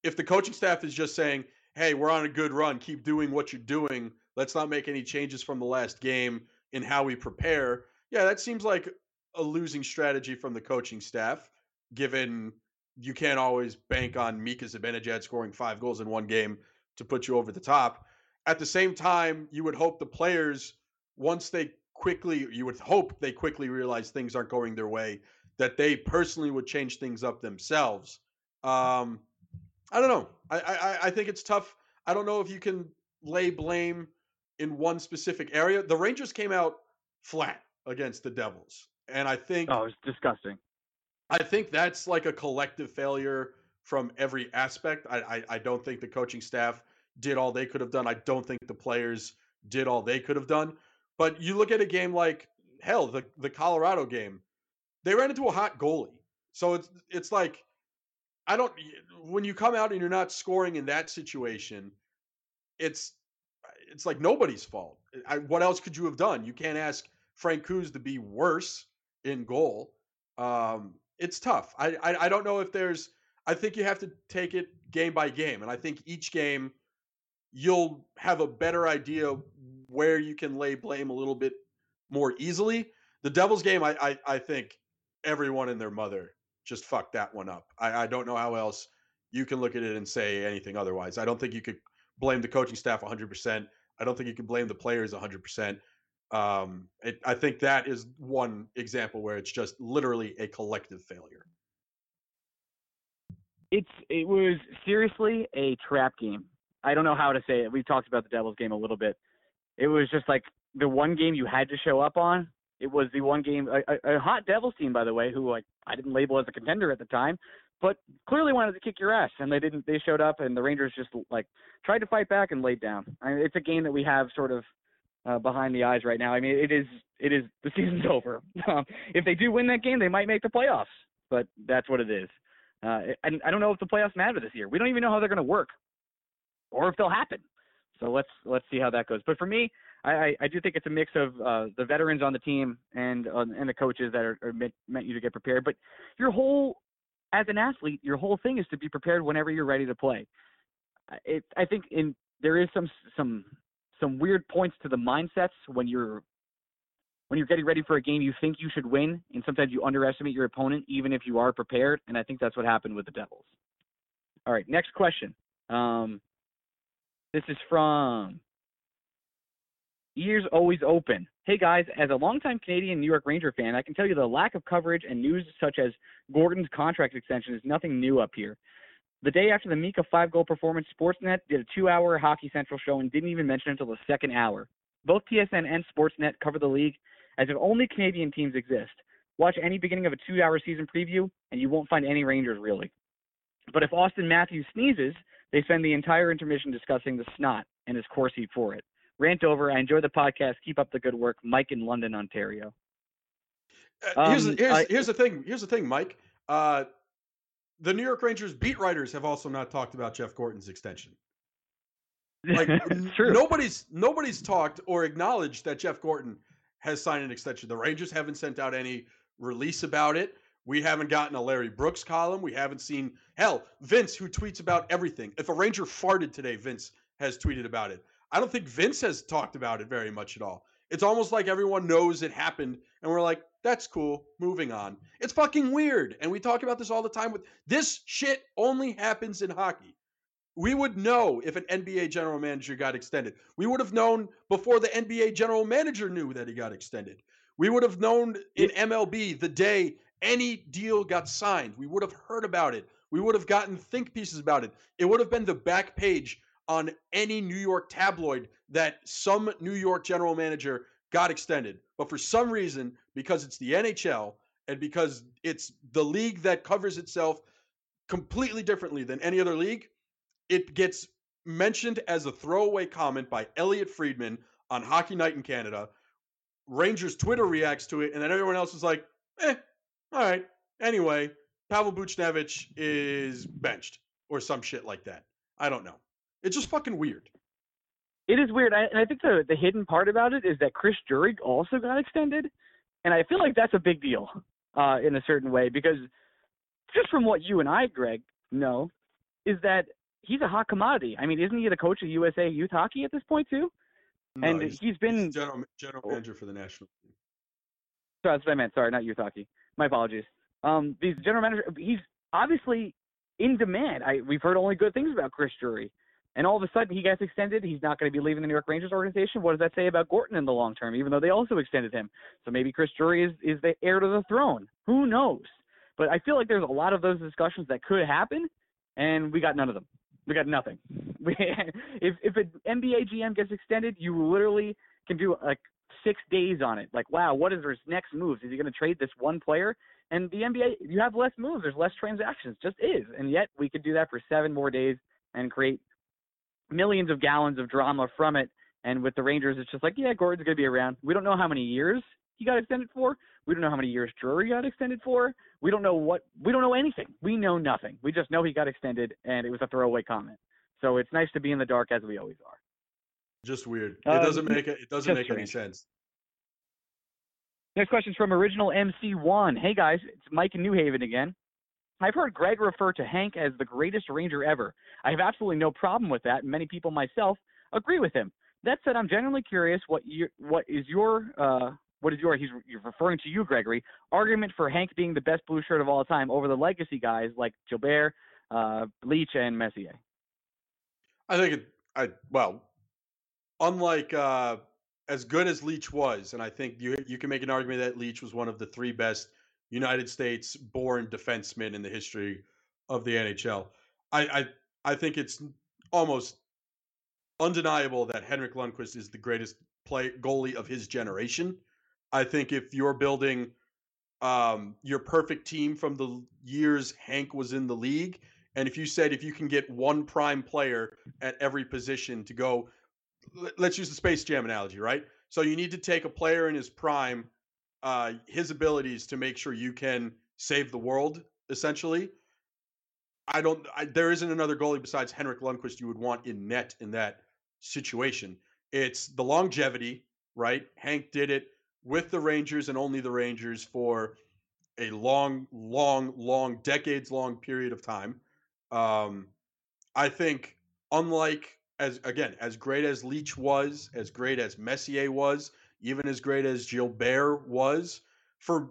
if the coaching staff is just saying, "Hey, we're on a good run. Keep doing what you're doing. Let's not make any changes from the last game in how we prepare." Yeah, that seems like a losing strategy from the coaching staff, given you can't always bank on Mika Zibanejad scoring five goals in one game to put you over the top. At the same time, you would hope the players, once they quickly, you would hope they quickly realize things aren't going their way, that they personally would change things up themselves. Um, I don't know. I, I I think it's tough. I don't know if you can lay blame in one specific area. The Rangers came out flat against the Devils, and I think oh, it's disgusting. I think that's like a collective failure from every aspect. I, I I don't think the coaching staff did all they could have done. I don't think the players did all they could have done. But you look at a game like hell, the the Colorado game, they ran into a hot goalie. So it's it's like I don't when you come out and you're not scoring in that situation, it's it's like nobody's fault. I, what else could you have done? You can't ask Francouz to be worse in goal. Um, it's tough. I, I I don't know if there's. I think you have to take it game by game, and I think each game you'll have a better idea where you can lay blame a little bit more easily. The Devils game, I I, I think everyone and their mother just fucked that one up. I, I don't know how else you can look at it and say anything otherwise. I don't think you could blame the coaching staff 100%. I don't think you can blame the players 100%. Um, it, I think that is one example where it's just literally a collective failure. It's it was seriously a trap game. I don't know how to say it. We've talked about the Devils game a little bit. It was just like the one game you had to show up on. It was the one game a, a, hot Devils team, by the way, who like I didn't label as a contender at the time, but clearly wanted to kick your ass, and they didn't. They showed up, and the Rangers just like tried to fight back and laid down. I mean, it's a game that we have sort of uh, behind the eyes right now. I mean, it is it is the season's over. Um, if they do win that game, they might make the playoffs, but that's what it is. Uh, and I don't know if the playoffs matter this year. We don't even know how they're going to work, or if they'll happen. So let's let's see how that goes. But for me, I, I, do think it's a mix of uh, the veterans on the team and uh, and the coaches that are, are meant, meant you to get prepared. But your whole as an athlete, your whole thing is to be prepared whenever you're ready to play. It, I think in there is some some some weird points to the mindsets when you're when you're getting ready for a game you think you should win and sometimes you underestimate your opponent even if you are prepared and i think that's what happened with the devils all right next question um, this is from ears always open hey guys as a longtime canadian new york ranger fan i can tell you the lack of coverage and news such as gorton's contract extension is nothing new up here the day after the Mika five goal performance, Sportsnet did a two hour Hockey Central show and didn't even mention it until the second hour. Both TSN and Sportsnet cover the league as if only Canadian teams exist. Watch any beginning of a two hour season preview, and you won't find any Rangers really. But if Auston Matthews sneezes, they spend the entire intermission discussing the snot and his Corsi for it. Rant over. I enjoy the podcast. Keep up the good work. Mike in London, Ontario. Uh, here's, um, here's, I, here's the thing. Here's the thing, Mike. Uh, the New York Rangers beat writers have also not talked about Jeff Gorton's extension. Like nobody's nobody's talked or acknowledged that Jeff Gorton has signed an extension. The Rangers haven't sent out any release about it. We haven't gotten a Larry Brooks column. We haven't seen hell Vince, who tweets about everything. If a Ranger farted today, Vince has tweeted about it. I don't think Vince has talked about it very much at all. It's almost like everyone knows it happened, and we're like, that's cool. Moving on. It's fucking weird. And we talk about this all the time with this shit only happens in hockey. We would know if an NBA general manager got extended. We would have known before the NBA general manager knew that he got extended. We would have known in MLB the day any deal got signed. We would have heard about it. We would have gotten think pieces about it. It would have been the back page on any New York tabloid that some New York general manager got extended. But for some reason, because it's the NHL and because it's the league that covers itself completely differently than any other league, it gets mentioned as a throwaway comment by Elliotte Friedman on Hockey Night in Canada. Rangers Twitter reacts to it, and then everyone else is like, eh, all right. Anyway, Pavel Buchnevich is benched or some shit like that. I don't know. It's just fucking weird. It is weird, I, and I think the the hidden part about it is that Chris Drury also got extended, and I feel like that's a big deal uh, in a certain way because just from what you and I, Greg, know, is that he's a hot commodity. I mean, isn't he the coach of USA Youth Hockey at this point too? No, and he's, he's been he's general general manager for the national team. Sorry, that's what I meant. Sorry, not youth hockey. My apologies. Um, these general manager, he's obviously in demand. I we've heard only good things about Chris Drury and all of a sudden he gets extended. He's not going to be leaving the New York Rangers organization. What does that say about Gorton in the long term? Even though they also extended him, so maybe Chris Drury is is the heir to the throne. Who knows? But I feel like there's a lot of those discussions that could happen, and we got none of them. We got nothing. If if an NBA GM gets extended, you literally can do like six days on it. Like, wow, what is his next moves? Is he going to trade this one player? And the NBA, you have less moves. There's less transactions. Just is. And yet we could do that for seven more days and create millions of gallons of drama from it. And with the Rangers, it's just like, yeah, Gorton's going to be around. We don't know how many years he got extended for. We don't know how many years Drury got extended for. We don't know what. We don't know anything. We know nothing. We just know he got extended, and it was a throwaway comment. So it's nice to be in the dark as we always are. Just weird. It um, doesn't make it. It doesn't make strange. any sense. Next question is from Original MC1. Hey guys, it's Mike in New Haven again. I've heard Greg refer to Hank as the greatest Ranger ever. I have absolutely no problem with that, and many people myself agree with him. That said, I'm genuinely curious what what is your uh, what is your he's you're referring to you, Gregory, argument for Hank being the best blue shirt of all time over the legacy guys like Gilbert, uh, Leetch, and Messier. I think it. I well, unlike uh, as good as Leetch was, and I think you you can make an argument that Leetch was one of the three best United States born defensemen in the history of the NHL. I I, I think it's almost undeniable that Henrik Lundqvist is the greatest play goalie of his generation. I think if you're building um, your perfect team from the years Hank was in the league, and if you said if you can get one prime player at every position to go, let's use the Space Jam analogy, right? So you need to take a player in his prime, uh, his abilities to make sure you can save the world, essentially. I don't. I, there isn't another goalie besides Henrik Lundqvist you would want in net in that situation. It's the longevity, right? Hank did it with the Rangers and only the Rangers for a long, long, long, decades long period of time. Um, I think, unlike as again, as great as Leetch was, as great as Messier was, even as great as Gilbert was, for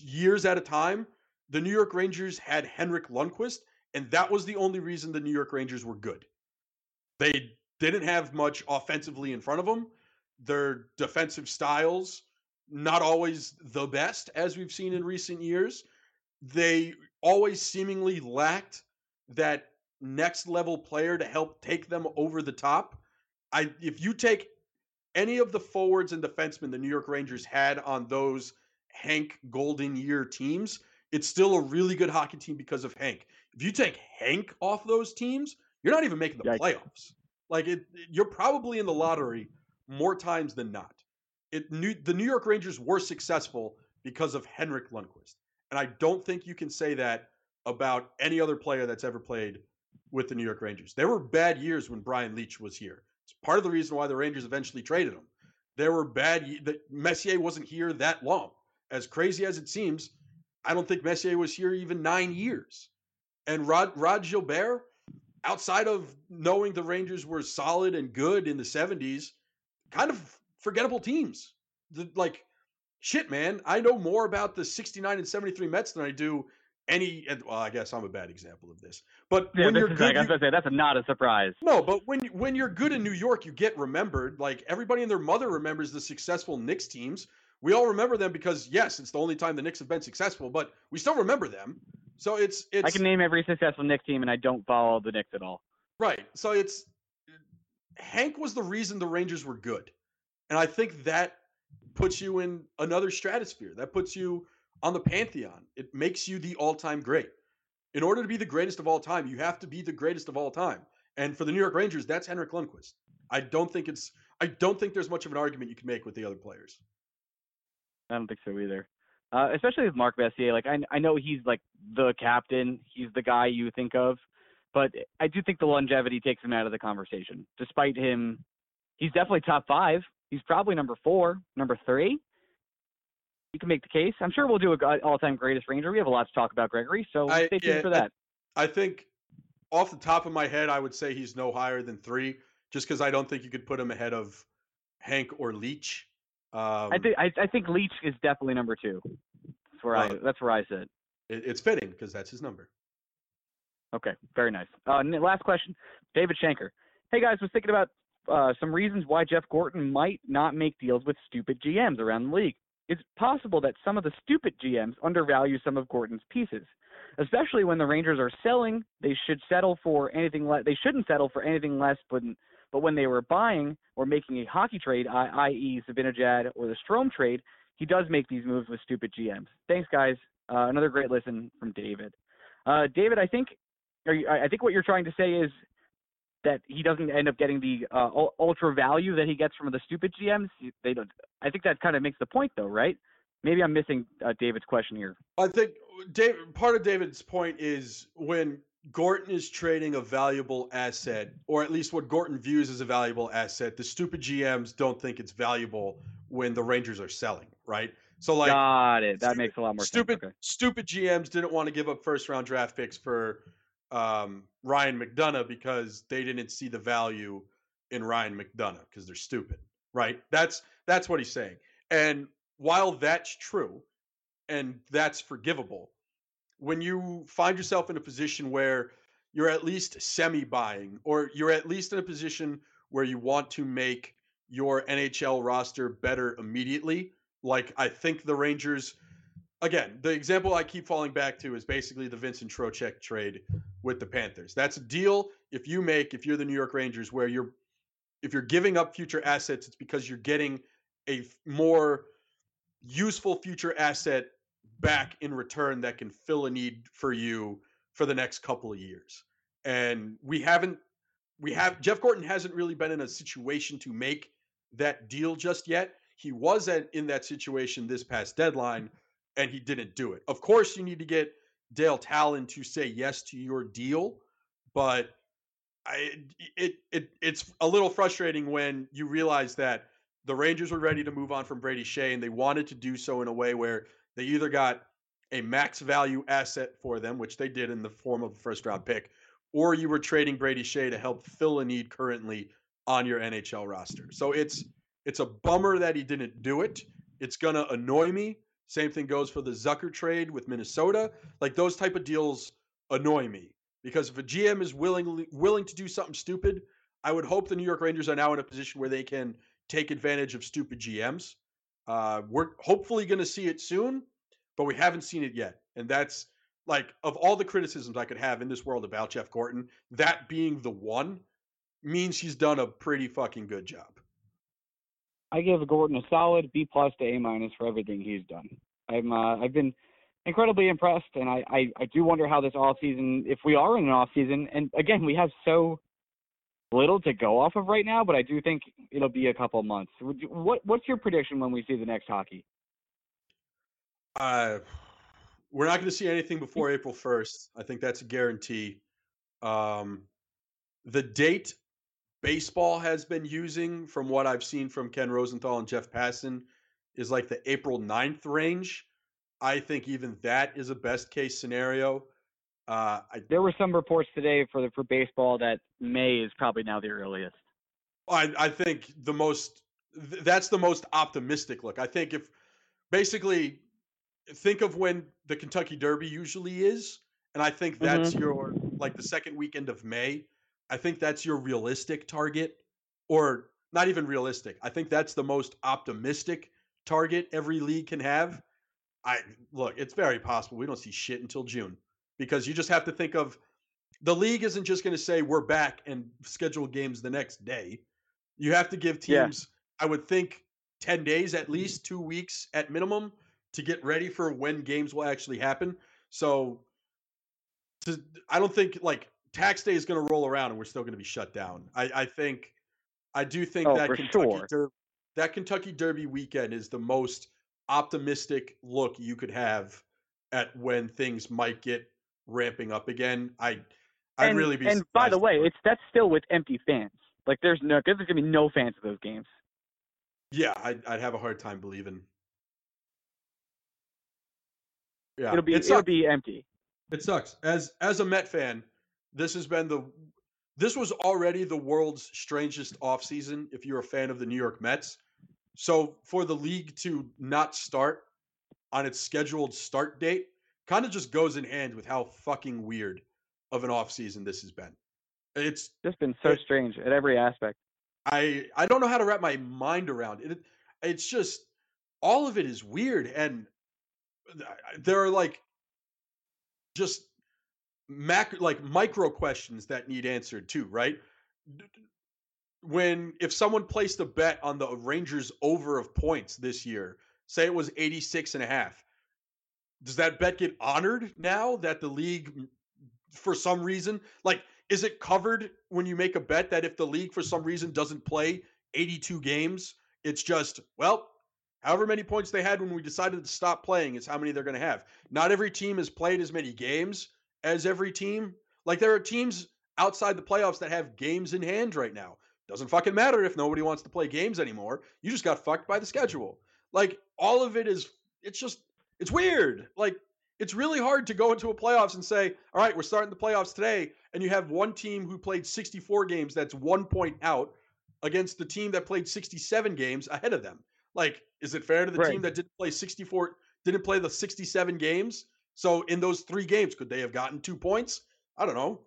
years at a time, the New York Rangers had Henrik Lundqvist, and that was the only reason the New York Rangers were good. They didn't have much offensively in front of them. Their defensive styles, not always the best, as we've seen in recent years. They always seemingly lacked that next level player to help take them over the top. I if you take any of the forwards and defensemen the New York Rangers had on those Hank Golden Year teams, it's still a really good hockey team because of Hank. If you take Hank off those teams, you're not even making the playoffs. Like it, you're probably in the lottery more times than not. It new, the New York Rangers were successful because of Henrik Lundqvist, and I don't think you can say that about any other player that's ever played with the New York Rangers. There were bad years when Brian Leetch was here. It's part of the reason why the Rangers eventually traded him. There were bad that Messier wasn't here that long. As crazy as it seems, I don't think Messier was here even nine years. And Rod Rod Gilbert, outside of knowing the Rangers were solid and good in the 70s, kind of forgettable teams. The, like, shit, man. I know more about the 69 and 73 Mets than I do any well i guess i'm a bad example of this but yeah, when you're good like, I was gonna say that's not a surprise. No but when when you're good in new york you get remembered like everybody and their mother remembers the successful knicks teams. We all remember them because yes it's the only time the knicks have been successful but we still remember them. So it's it's i can name every successful knicks team and i don't follow the knicks at all. Right so it's hank was the reason the rangers were good and i think that puts you in another stratosphere. That puts you on the pantheon. It makes you the all-time great. In order to be the greatest of all time, you have to be the greatest of all time. And for the New York Rangers, that's Henrik Lundqvist. I don't think it's I don't think there's much of an argument you can make with the other players. I don't think so either. Uh, especially with Mark Messier. Like I I know he's like the captain. He's the guy you think of, but I do think the longevity takes him out of the conversation. Despite him, he's definitely top five. He's probably number four, number three you can make the case. I'm sure we'll do a all-time greatest Ranger. We have a lot to talk about, Gregory. So I, stay tuned yeah, for that. I, I think off the top of my head, I would say he's no higher than three, just because I don't think you could put him ahead of Hank or Leetch. Um, I think I, I, think Leetch is definitely number two. That's where I that's where I sit. It, it's fitting because that's his number. Okay, very nice. Uh, last question, David Shanker. Hey guys, was thinking about uh, some reasons why Jeff Gorton might not make deals with stupid GMs around the league it's possible that some of the stupid GMs undervalue some of Gorton's pieces, especially when the Rangers are selling. They should settle for anything less. They shouldn't settle for anything less, but but when they were buying or making a hockey trade, i.e., Zibanejad or the Strome trade, he does make these moves with stupid GMs. Thanks, guys. Uh, another great listen from David. Uh, David, I think you, I think what you're trying to say is that he doesn't end up getting the uh, ultra value that he gets from the stupid GMs. They don't. I think that kind of makes the point, though, right? Maybe I'm missing uh, David's question here. I think Dave, part of David's point is when Gorton is trading a valuable asset, or at least what Gorton views as a valuable asset, the stupid GMs don't think it's valuable when the Rangers are selling, right? So like Got it. That stupid- makes a lot more stupid sense. Okay. stupid GMs didn't want to give up first round draft picks for um, Ryan McDonagh because they didn't see the value in Ryan McDonagh because they're stupid, right? That's that's what he's saying. And while that's true, and that's forgivable, when you find yourself in a position where you're at least semi buying, or you're at least in a position where you want to make your NHL roster better immediately, like I think the Rangers again, the example I keep falling back to is basically the Vincent Trocheck trade with the Panthers. That's a deal if you make if you're the New York Rangers where you're if you're giving up future assets, it's because you're getting a more useful future asset back in return that can fill a need for you for the next couple of years. And we haven't we have Jeff Gorton hasn't really been in a situation to make that deal just yet. He was at, in that situation this past deadline and he didn't do it. Of course, you need to get Dale Tallon to say yes to your deal, but I it it it's a little frustrating when you realize that the Rangers were ready to move on from Brady Skjei and they wanted to do so in a way where they either got a max value asset for them, which they did in the form of a first round pick, or you were trading Brady Skjei to help fill a need currently on your NHL roster. So it's it's a bummer that he didn't do it. It's gonna annoy me. Same thing goes for the Zucker trade with Minnesota. Like those type of deals annoy me because if a GM is willing willing to do something stupid, I would hope the New York Rangers are now in a position where they can take advantage of stupid GMs. Uh, we're hopefully going to see it soon, but we haven't seen it yet, and that's like of all the criticisms I could have in this world about Jeff Gorton, that being the one means he's done a pretty fucking good job. I give Gorton a solid B plus to A minus for everything he's done. I'm uh, I've been incredibly impressed, and I, I I do wonder how this off season, if we are in an off season, and again we have so little to go off of right now, but I do think it'll be a couple months. You, what what's your prediction when we see the next hockey? Uh, we're not going to see anything before April 1st. I think that's a guarantee. Um, the date baseball has been using, from what I've seen from Ken Rosenthal and Jeff Passan, is like the April 9th range. I think even that is a best case scenario. Uh, I, There were some reports today for the for baseball that May is probably now the earliest. I, I think the most th- that's the most optimistic look. I think if basically think of when the Kentucky Derby usually is, and I think that's your like the second weekend of May. I think that's your realistic target, or not even realistic. I think that's the most optimistic target every league can have. I look, it's very possible we don't see shit until June because you just have to think of the league isn't just going to say we're back and schedule games the next day. You have to give Yeah. teams, I would think, 10 days at least, two weeks at minimum to get ready for when games will actually happen. So to, I don't think like tax day is going to roll around and we're still going to be shut down. I, I think, I do think Oh, that Kentucky sure. Derby, that Kentucky Derby weekend is the most optimistic look you could have at when things might get ramping up again. I, I'd and, really be. And by the way, it's that's still with empty fans. Like there's no there's gonna be no fans of those games. yeah, I'd, I'd have a hard time believing. Yeah, it'll be it it'll be empty. It sucks. As as a Met fan, this has been the this was already the world's strangest offseason if you're a fan of the New York Mets. So for the league to not start on its scheduled start date kind of just goes in hand with how fucking weird of an offseason this has been. It's Just been so It- strange at every aspect. I I don't know how to wrap my mind around it. It's just all of it is weird, and uh, there are like just mac like micro questions that need answered too, right? When if someone placed a bet on the Rangers over of points this year, say it was 86 and a half, does that bet get honored now that the league for some reason like is it covered when you make a bet that if the league for some reason doesn't play 82 games, it's just, well, however many points they had when we decided to stop playing is how many they're going to have. Not every team has played as many games as every team. Like there are teams outside the playoffs that have games in hand right now. Doesn't fucking matter if nobody wants to play games anymore. You just got fucked by the schedule. Like all of it is it's just it's weird. Like it's really hard to go into a playoffs and say, all right, we're starting the playoffs today, and you have one team who played 64 games that's one point out against the team that played 67 games ahead of them. Like, is it fair to the Right. team that didn't play 64, didn't play the 67 games? So in those three games, could they have gotten two points? I don't know.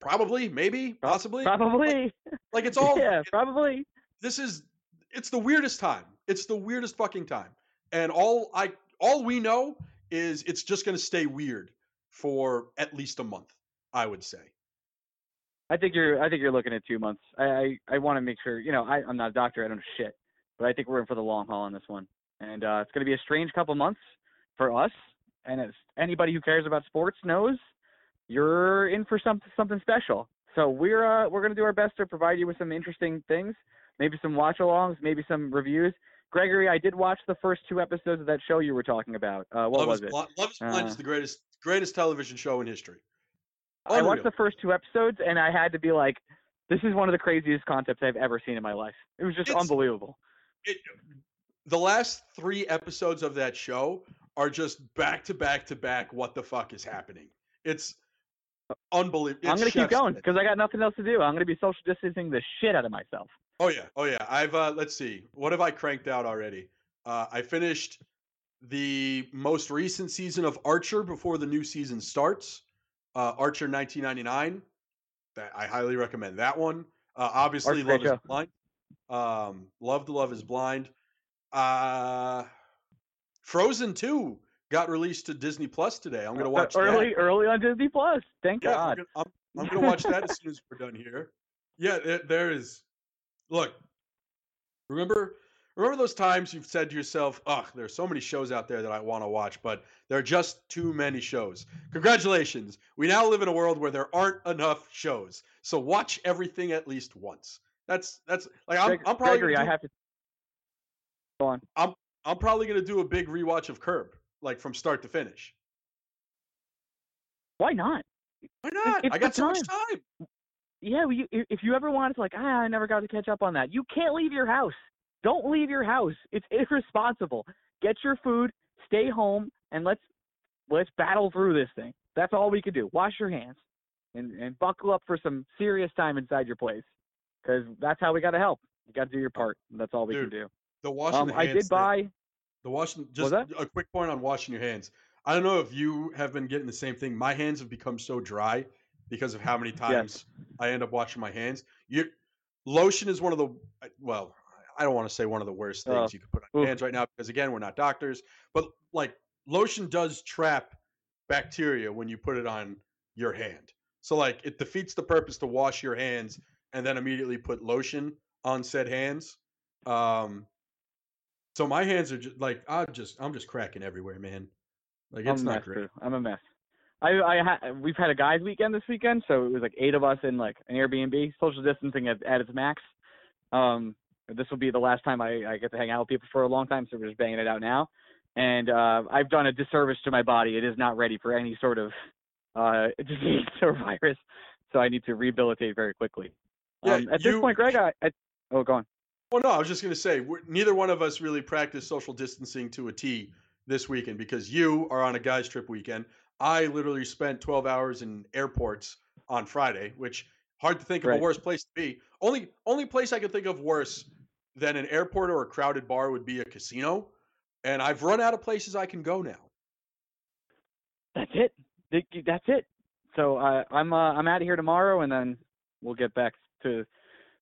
Probably, maybe, possibly. Probably. Like it's all yeah, probably. this is it's the weirdest time. It's the weirdest fucking time. And all I all we know is it's just going to stay weird for at least a month, I would say. I think you're. I think you're looking at two months. I. I, I want to make sure. You know, I, I'm not a doctor. I don't know shit, but I think we're in for the long haul on this one, and uh, it's going to be a strange couple months for us. And as anybody who cares about sports knows, you're in for something something special. So we're uh, we're going to do our best to provide you with some interesting things, maybe some watch-alongs, maybe some reviews. Gregory, I did watch the first two episodes of that show you were talking about. Uh, what Love was it? Love is Blind Uh, is the greatest greatest television show in history. Unreal. I watched the first two episodes and I had to be like, this is one of the craziest concepts I've ever seen in my life. It was just It's- unbelievable. it, the last three episodes of that show are just back to back to back. What the fuck is happening? It's unbelievable. I'm gonna keep going because I got nothing else to do. I'm gonna be social distancing the shit out of myself. Oh yeah, oh yeah. I've uh, let's see, what have I cranked out already? Uh, I finished the most recent season of Archer before the new season starts. Uh, Archer 1999. That I highly recommend that one. Uh, obviously, Archer's a great Love is. Blind. Um, Love to Love is Blind. Uh, Frozen 2 got released to Disney Plus today. I'm gonna Uh, watch early, that. early on Disney Plus. Thank Yeah, I'm God. gonna, I'm, I'm gonna watch that as soon as we're done here. Yeah, there, there is. Look, remember, remember those times you've said to yourself, "Ugh, there's so many shows out there that I want to watch, but there are just too many shows." Congratulations, we now live in a world where there aren't enough shows. So watch everything at least once. That's that's like I'm, Greg- I'm probably Gregory, gonna I have to. Go on. I'm probably gonna do a big rewatch of Curb, like from start to finish. Why not? Why not? I got so much time. Yeah, well, you, if you ever wanted to, like, ah, I never got to catch up on that. You can't leave your house. Don't leave your house. It's irresponsible. Get your food, stay home, and let's let's battle through this thing. That's all we can do. Wash your hands and and buckle up for some serious time inside your place, because that's how we got to help. You got to do your part. That's all we Dude, can do. The washing Um, the I did thing- buy. The washing, was just a quick point on washing your hands. I don't know if you have been getting the same thing. My hands have become so dry because of how many times I end up washing my hands. You, lotion is one of the well, I don't want to say one of the worst things Oh, you could put on your oof. hands right now because again, we're not doctors, but like lotion does trap bacteria when you put it on your hand. So like it defeats the purpose to wash your hands and then immediately put lotion on said hands. Um, so my hands are just like I'm just I'm just cracking everywhere, man. Like it's not mess, great. too. I'm a mess. I I ha- we've had a guys' weekend this weekend, so it was like eight of us in like an Airbnb, social distancing at, at its max. Um, this will be the last time I, I get to hang out with people for a long time, so we're just banging it out now. And uh, I've done a disservice to my body. It is not ready for any sort of uh, disease or virus, so I need to rehabilitate very quickly. Yeah, um, at you- this point, Greg, I, I oh, go on. Well, no, I was just gonna say we're, neither one of us really practiced social distancing to a T this weekend because you are on a guys trip weekend. I literally spent 12 hours in airports on Friday, which hard to think of Right. a worse place to be. Only only place I could think of worse than an airport or a crowded bar would be a casino. And I've run out of places I can go now. That's it. That's it. So uh, I'm uh, I'm out of here tomorrow, and then we'll get back to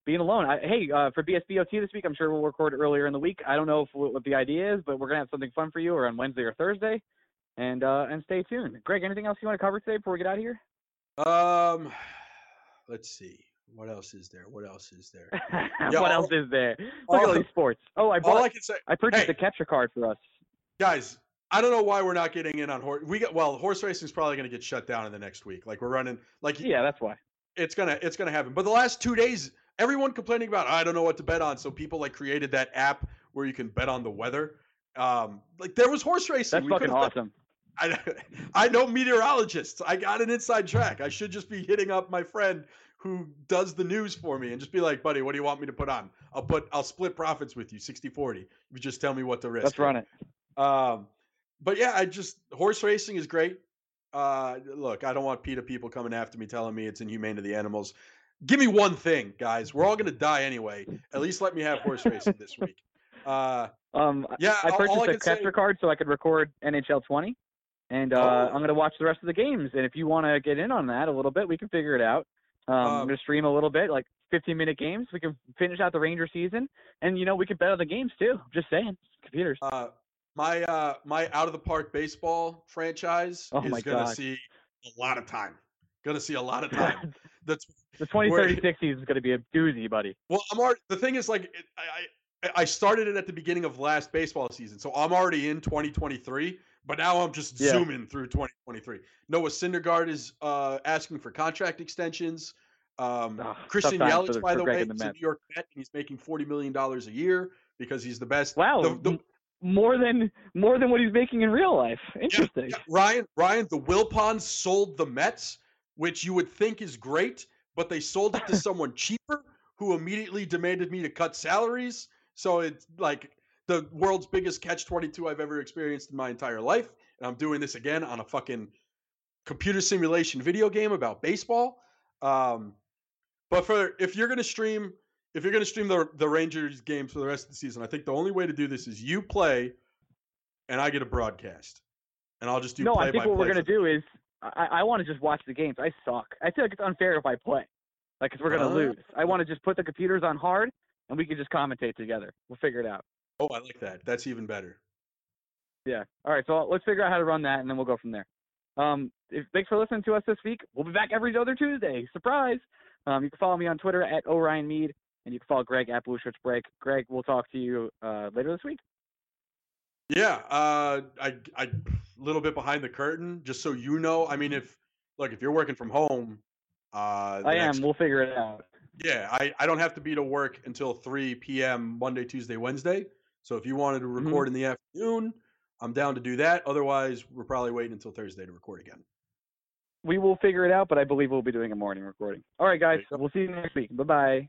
being alone. I, hey, uh, for BSBOT this week, I'm sure we'll record earlier in the week. I don't know if, what, the idea is, but we're gonna have something fun for you, or on Wednesday or Thursday, and uh, and stay tuned. Greg, anything else you want to cover today before we get out of here? Um, let's see. What else is there? What else is there? Yeah, what all- else is there? Look at all all- these sports. Oh, I All bought. I can say, I purchased hey. a capture card for us. guys i don't know why we're not getting in on horse we got well horse racing is probably going to get shut down in the next week like we're running like Yeah, that's why. it's gonna it's gonna happen but the last two days everyone complaining about i don't know what to bet on so people like created that app where you can bet on the weather um like there was horse racing That's We fucking awesome. I, I know meteorologists i got an inside track i should just be hitting up my friend who does the news for me and just be like buddy what do you want me to put on i'll put i'll split profits with you 60 40 you just tell me what to risk Let's run it. um, but yeah, I just horse racing is great. Uh, look, I don't want PETA people coming after me telling me it's inhumane to the animals. Give me one thing, guys. We're all gonna die anyway. At least let me have horse racing this week. Uh, Um, yeah, I purchased I a can say- capture card so I could record NHL 20, and uh, Oh. I'm going to watch the rest of the games. And if you want to get in on that a little bit, we can figure it out. Um, I'm Um, going to stream a little bit, like 15 minute games. We can finish out the Ranger season, and you know we can bet on the games too. Just saying, computers. Uh, my uh, my out of the park baseball franchise Oh is gonna God. see a lot of time. Gonna see a lot of time. That's the 2036 season is going to be a doozy, buddy. well. I'm already. The thing is, like, it, I I started it at the beginning of last baseball season, so I'm already in 2023. But now I'm just Yeah. zooming through 2023. Noah Syndergaard is uh, asking for contract extensions. Um, tough Christian Yelich, the- by the way, the is a New York Met, and he's making 40 million dollars a year because he's the best. Wow, The- the- more than more than what he's making in real life. Interesting. Yeah, Ryan, Ryan, the Wilpons sold the Mets, which you would think is great, but they sold it to someone cheaper who immediately demanded me to cut salaries. So it's like the world's biggest catch 22 I've ever experienced in my entire life. And I'm doing this again on a fucking computer simulation video game about baseball. Um, but for if you're gonna stream, if you're gonna stream the the Rangers games for the rest of the season, I think the only way to do this is you play, and I get a broadcast, and I'll just do. no, I think by what we're gonna do is I, I want to just watch the games. I suck. I feel like it's unfair if I play, like, because we're gonna Uh, lose. I want to just put the computers on hard and we can just commentate together. We'll figure it out. Oh, I like that. That's even better. Yeah. All right. So let's figure out how to run that, and then we'll go from there. Um, if, thanks for listening to us this week. We'll be back every other Tuesday. Surprise! Um, you can follow me on Twitter at Orion Mead, and you can follow Greg at Blue Shirts Break. Greg, we'll talk to you uh, later this week. Yeah, uh, I, I, a little bit behind the curtain, just so you know. I mean, if look, if you're working from home, uh, I am. next- We'll figure it out. yeah, I, I don't have to be to work until 3 p.m. Monday, Tuesday, Wednesday. So if you wanted to Mhm. record in the afternoon, I'm down to do that. Otherwise, we're probably waiting until Thursday to record again. We will figure it out, but I believe we'll be doing a morning recording. All right, guys. We'll see you next week. Bye bye.